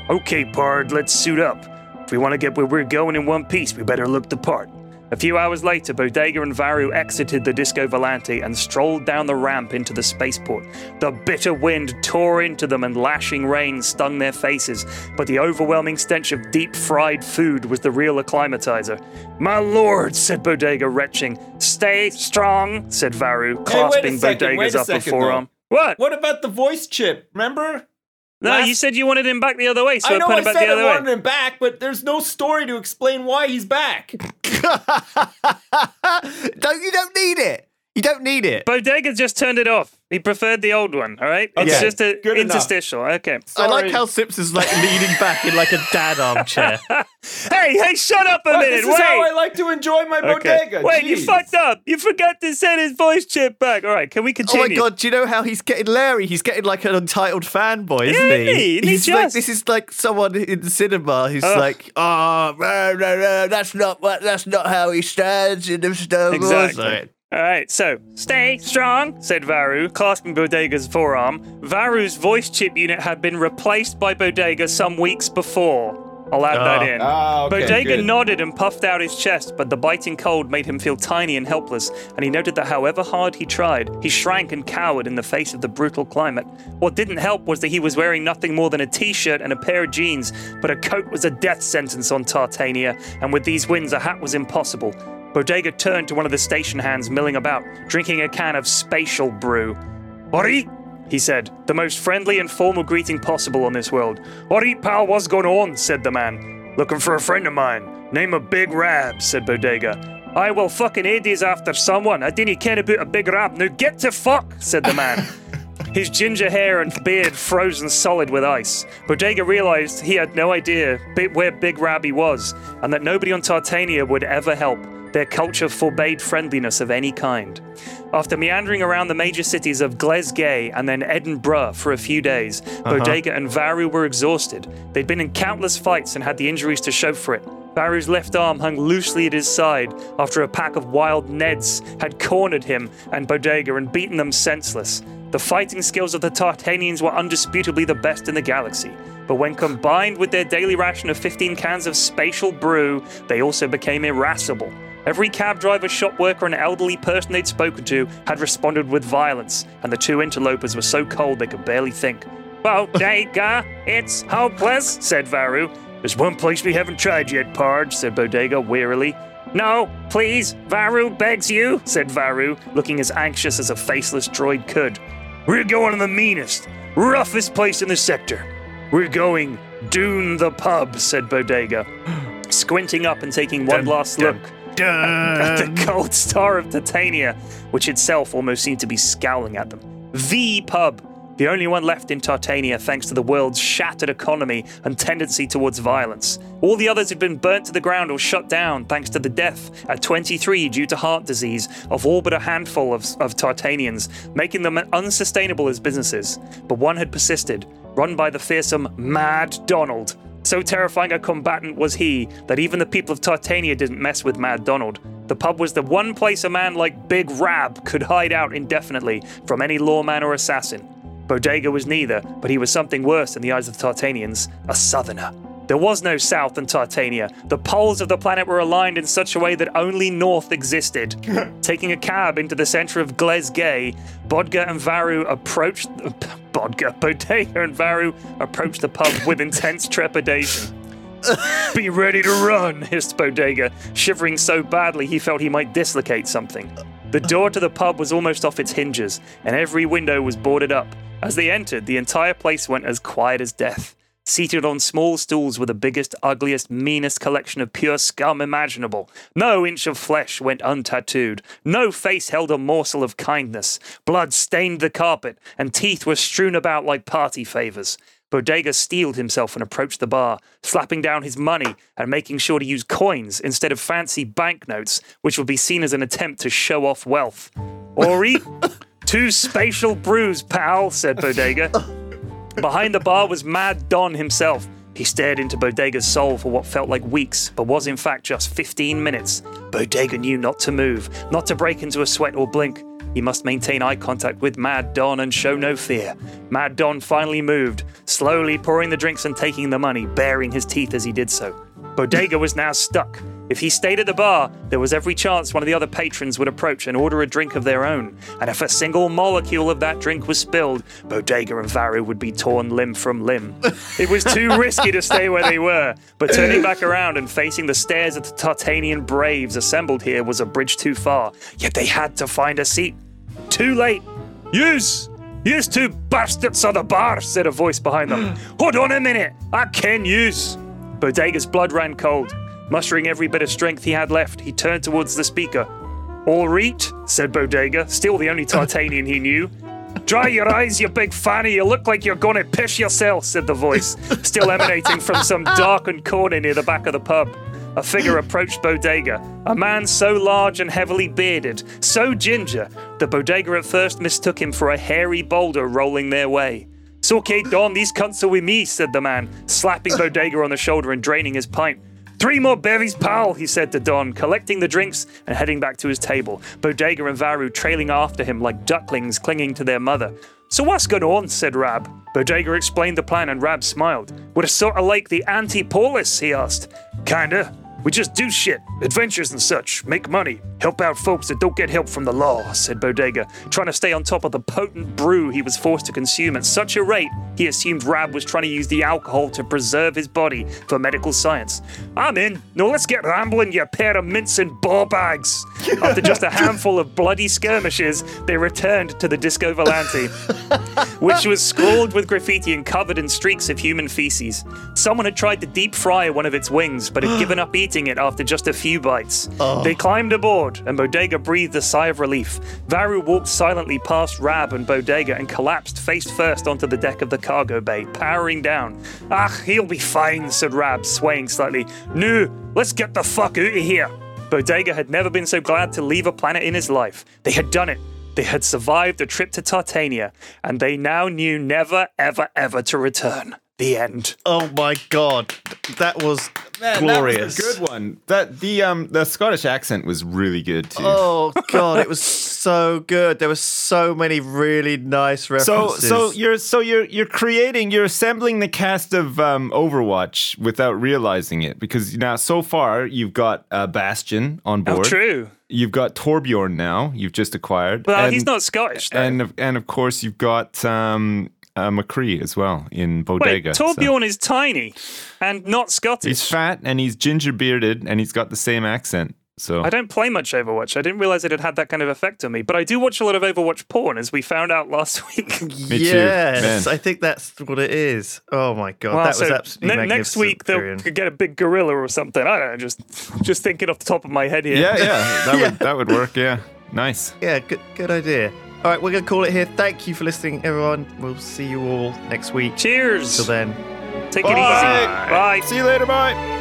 Speaker 3: Okay, Pard, let's suit up. If we want to get where we're going in one piece, we better look the part. A few hours later, Bodega and Varu exited the Disco Volante and strolled down the ramp into the spaceport. The bitter wind tore into them and lashing rain stung their faces, but the overwhelming stench of deep fried food was the real acclimatizer. My lord, said Bodega, retching. Stay strong, said Varu, clasping
Speaker 1: second,
Speaker 3: Bodega's upper
Speaker 1: second,
Speaker 3: forearm. What?
Speaker 1: What about the voice chip? Remember?
Speaker 3: No,
Speaker 4: Last-
Speaker 3: you said you wanted him back the other way, so
Speaker 4: I
Speaker 3: I
Speaker 4: know
Speaker 3: put
Speaker 4: I
Speaker 3: him back
Speaker 4: said
Speaker 3: the other
Speaker 4: I
Speaker 3: way.
Speaker 4: him back, but there's no story to explain why he's back.
Speaker 2: don't you don't need it. You don't need it.
Speaker 3: Bodega just turned it off. He preferred the old one, all right? It's
Speaker 4: Okay,
Speaker 3: just a
Speaker 4: good enough.
Speaker 3: interstitial. Okay.
Speaker 2: I like how Sips is like leaning back in like a dad armchair.
Speaker 3: Hey, hey, shut up a
Speaker 4: But
Speaker 3: minute.
Speaker 4: this is
Speaker 3: Wait.
Speaker 4: how I like to enjoy my bodega.
Speaker 3: Wait, you fucked up. You forgot to send his voice chip back. All right, can we continue?
Speaker 2: Oh my god, do you know how he's getting Larry? He's getting like an untitled fanboy, isn't
Speaker 3: Yeah,
Speaker 2: he?
Speaker 3: isn't he? Isn't he
Speaker 2: He's like this is like someone in the cinema who's
Speaker 3: Ugh.
Speaker 2: like, oh, no, no, no, that's not what that's not how he stands in the Star Wars.
Speaker 3: Exactly.
Speaker 2: Like,
Speaker 3: All right, so stay strong, said Varu, clasping Bodega's forearm. Varu's voice chip unit had been replaced by Bodega some weeks before. I'll add that in.
Speaker 4: Ah, okay,
Speaker 3: Bodega
Speaker 4: good.
Speaker 3: nodded and puffed out his chest, but the biting cold made him feel tiny and helpless, and he noted that however hard he tried, he shrank and cowered in the face of the brutal climate. What didn't help was that he was wearing nothing more than a t shirt and a pair of jeans, but a coat was a death sentence on Tartania, and with these winds, a hat was impossible. Bodega turned to one of the station hands milling about, drinking a can of spatial brew. Ori, he said, the most friendly and formal greeting possible on this world. Ori, pal, what's going on? said the man. Looking for a friend of mine. Name of Big Rab, said Bodega. I will fucking Eddie's after someone. I didn't care about a big rab. Now get to fuck, said the man. His ginger hair and beard frozen solid with ice. Bodega realized he had no idea where Big Rabby was, and that nobody on Tartania would ever help. Their culture forbade friendliness of any kind. After meandering around the major cities of Glasgow and then Edinburgh for a few days, uh-huh. Bodega and Varu were exhausted. They'd been in countless fights and had the injuries to show for it. Varu's left arm hung loosely at his side after a pack of wild Neds had cornered him and Bodega and beaten them senseless. The fighting skills of the Tartanians were undisputably the best in the galaxy, but when combined with their daily ration of 15 cans of spatial brew, they also became irascible. Every cab driver, shop worker, and elderly person they'd spoken to had responded with violence, and the two interlopers were so cold they could barely think. Bodega, it's hopeless, said Varu. There's one place we haven't tried yet, Parge, said Bodega wearily. No, please, Varu begs you, said Varu, looking as anxious as a faceless droid could. We're going to the meanest, roughest place in the sector. We're going Dune the pub, said Bodega, squinting up and taking one last look at the cold star of Titania, which itself almost seemed to be scowling at them. The pub, the only one left in Tartania thanks to the world's shattered economy and tendency towards violence. All the others had been burnt to the ground or shut down thanks to the death at 23 due to heart disease of all but a handful of, of Tartanians, making them unsustainable as businesses. But one had persisted, run by the fearsome Mad Donald. So terrifying a combatant was he that even the people of Tartania didn't mess with Mad Donald. The pub was the one place a man like Big Rab could hide out indefinitely from any lawman or assassin. Bodega was neither, but he was something worse in the eyes of the Tartanians a southerner. There was no south in Tartania. The poles of the planet were aligned in such a way that only north existed. Taking a cab into the center of Glasgow, Bodga and Varu approached. Bodga, Bodega and Varu approached the pub with intense trepidation. Be ready to run, hissed Bodega, shivering so badly he felt he might dislocate something. The door to the pub was almost off its hinges, and every window was boarded up. As they entered, the entire place went as quiet as death. Seated on small stools were the biggest, ugliest, meanest collection of pure scum imaginable. No inch of flesh went untattooed. No face held a morsel of kindness. Blood stained the carpet, and teeth were strewn about like party favors. Bodega steeled himself and approached the bar, slapping down his money and making sure to use coins instead of fancy banknotes, which would be seen as an attempt to show off wealth. Ori, two spatial brews, pal, said Bodega. Behind the bar was Mad Don himself. He stared into Bodega's soul for what felt like weeks, but was in fact just 15 minutes. Bodega knew not to move, not to break into a sweat or blink. He must maintain eye contact with Mad Don and show no fear. Mad Don finally moved, slowly pouring the drinks and taking the money, baring his teeth as he did so. Bodega was now stuck. If he stayed at the bar, there was every chance one of the other patrons would approach and order a drink of their own. And if a single molecule of that drink was spilled, Bodega and Varu would be torn limb from limb. It was too risky to stay where they were, but turning back around and facing the stares of the Tartanian braves assembled here was a bridge too far. Yet they had to find a seat. Too late. Use! Use two bastards of the bar, said a voice behind them. Hold on a minute, I can use. Bodega's blood ran cold. Mustering every bit of strength he had left, he turned towards the speaker. All right, said Bodega, still the only Tartanian he knew. Dry your eyes, you big fanny. You look like you're gonna piss yourself, said the voice, still emanating from some darkened corner near the back of the pub. A figure approached Bodega, a man so large and heavily bearded, so ginger, that Bodega at first mistook him for a hairy boulder rolling their way. It's okay, Don, these cunts are with me, said the man, slapping Bodega on the shoulder and draining his pint. Three more bevies, pal, he said to Don, collecting the drinks and heading back to his table, Bodega and Varu trailing after him like ducklings clinging to their mother. So what's going on? said Rab. Bodega explained the plan and Rab smiled. We're sort of like the anti-polis, he asked. Kinda. We just do shit, adventures and such, make money, help out folks that don't get help from the law, said Bodega, trying to stay on top of the potent brew he was forced to consume at such a rate he assumed Rab was trying to use the alcohol to preserve his body for medical science. I'm in. Now let's get rambling, you pair of mints and ball bags. After just a handful of bloody skirmishes, they returned to the Disco Volante, which was scrawled with graffiti and covered in streaks of human feces. Someone had tried to deep fry one of its wings, but had given up eating it after just a few bites. They climbed aboard, and Bodega breathed a sigh of relief. Varu walked silently past Rab and Bodega and collapsed face first onto the deck of the cargo bay, powering down. Ah, he'll be fine, said Rab, swaying slightly. No, let's get the fuck out of here. Bodega had never been so glad to leave a planet in his life. They had done it. They had survived the trip to Tartania, and they now knew never, ever, ever to return. The end.
Speaker 2: Oh my god, that was
Speaker 1: Man,
Speaker 2: glorious.
Speaker 1: That was a good one. That the um the Scottish accent was really good too.
Speaker 2: Oh god, it was so good. There were so many really nice references.
Speaker 1: so you're so you're you're creating you're assembling the cast of um, Overwatch without realizing it because now so far you've got uh, Bastion on board.
Speaker 3: Oh,
Speaker 1: board.
Speaker 3: true.
Speaker 1: You've got Torbjorn now. You've just acquired.
Speaker 3: Well,
Speaker 1: and,
Speaker 3: he's not Scottish, though.
Speaker 1: And of- and of course you've got um, uh, McCree as well in
Speaker 3: Wait,
Speaker 1: Bodega. so-
Speaker 3: Torbjorn is tiny and not Scottish.
Speaker 1: He's fat and he's ginger bearded and he's got the same accent. So
Speaker 3: I don't play much Overwatch. I didn't realize it had had that kind of effect on me. But I do watch a lot of Overwatch porn, as we found out last week.
Speaker 1: Me too,
Speaker 2: yes,
Speaker 1: man.
Speaker 2: I think that's what it is. Oh my god,
Speaker 3: Wow,
Speaker 2: that was
Speaker 3: so
Speaker 2: absolutely
Speaker 3: ne- next week they'll could get a big gorilla or something. I don't know. Just just thinking off the top of my head here.
Speaker 1: yeah, yeah, that would that would work. Yeah, nice.
Speaker 2: Yeah, good, good idea. All right, we're gonna call it here. Thank you for listening, everyone. We'll see you all next week.
Speaker 3: Cheers.
Speaker 2: Till then.
Speaker 3: Take it easy. Bye.
Speaker 1: See you later. Bye.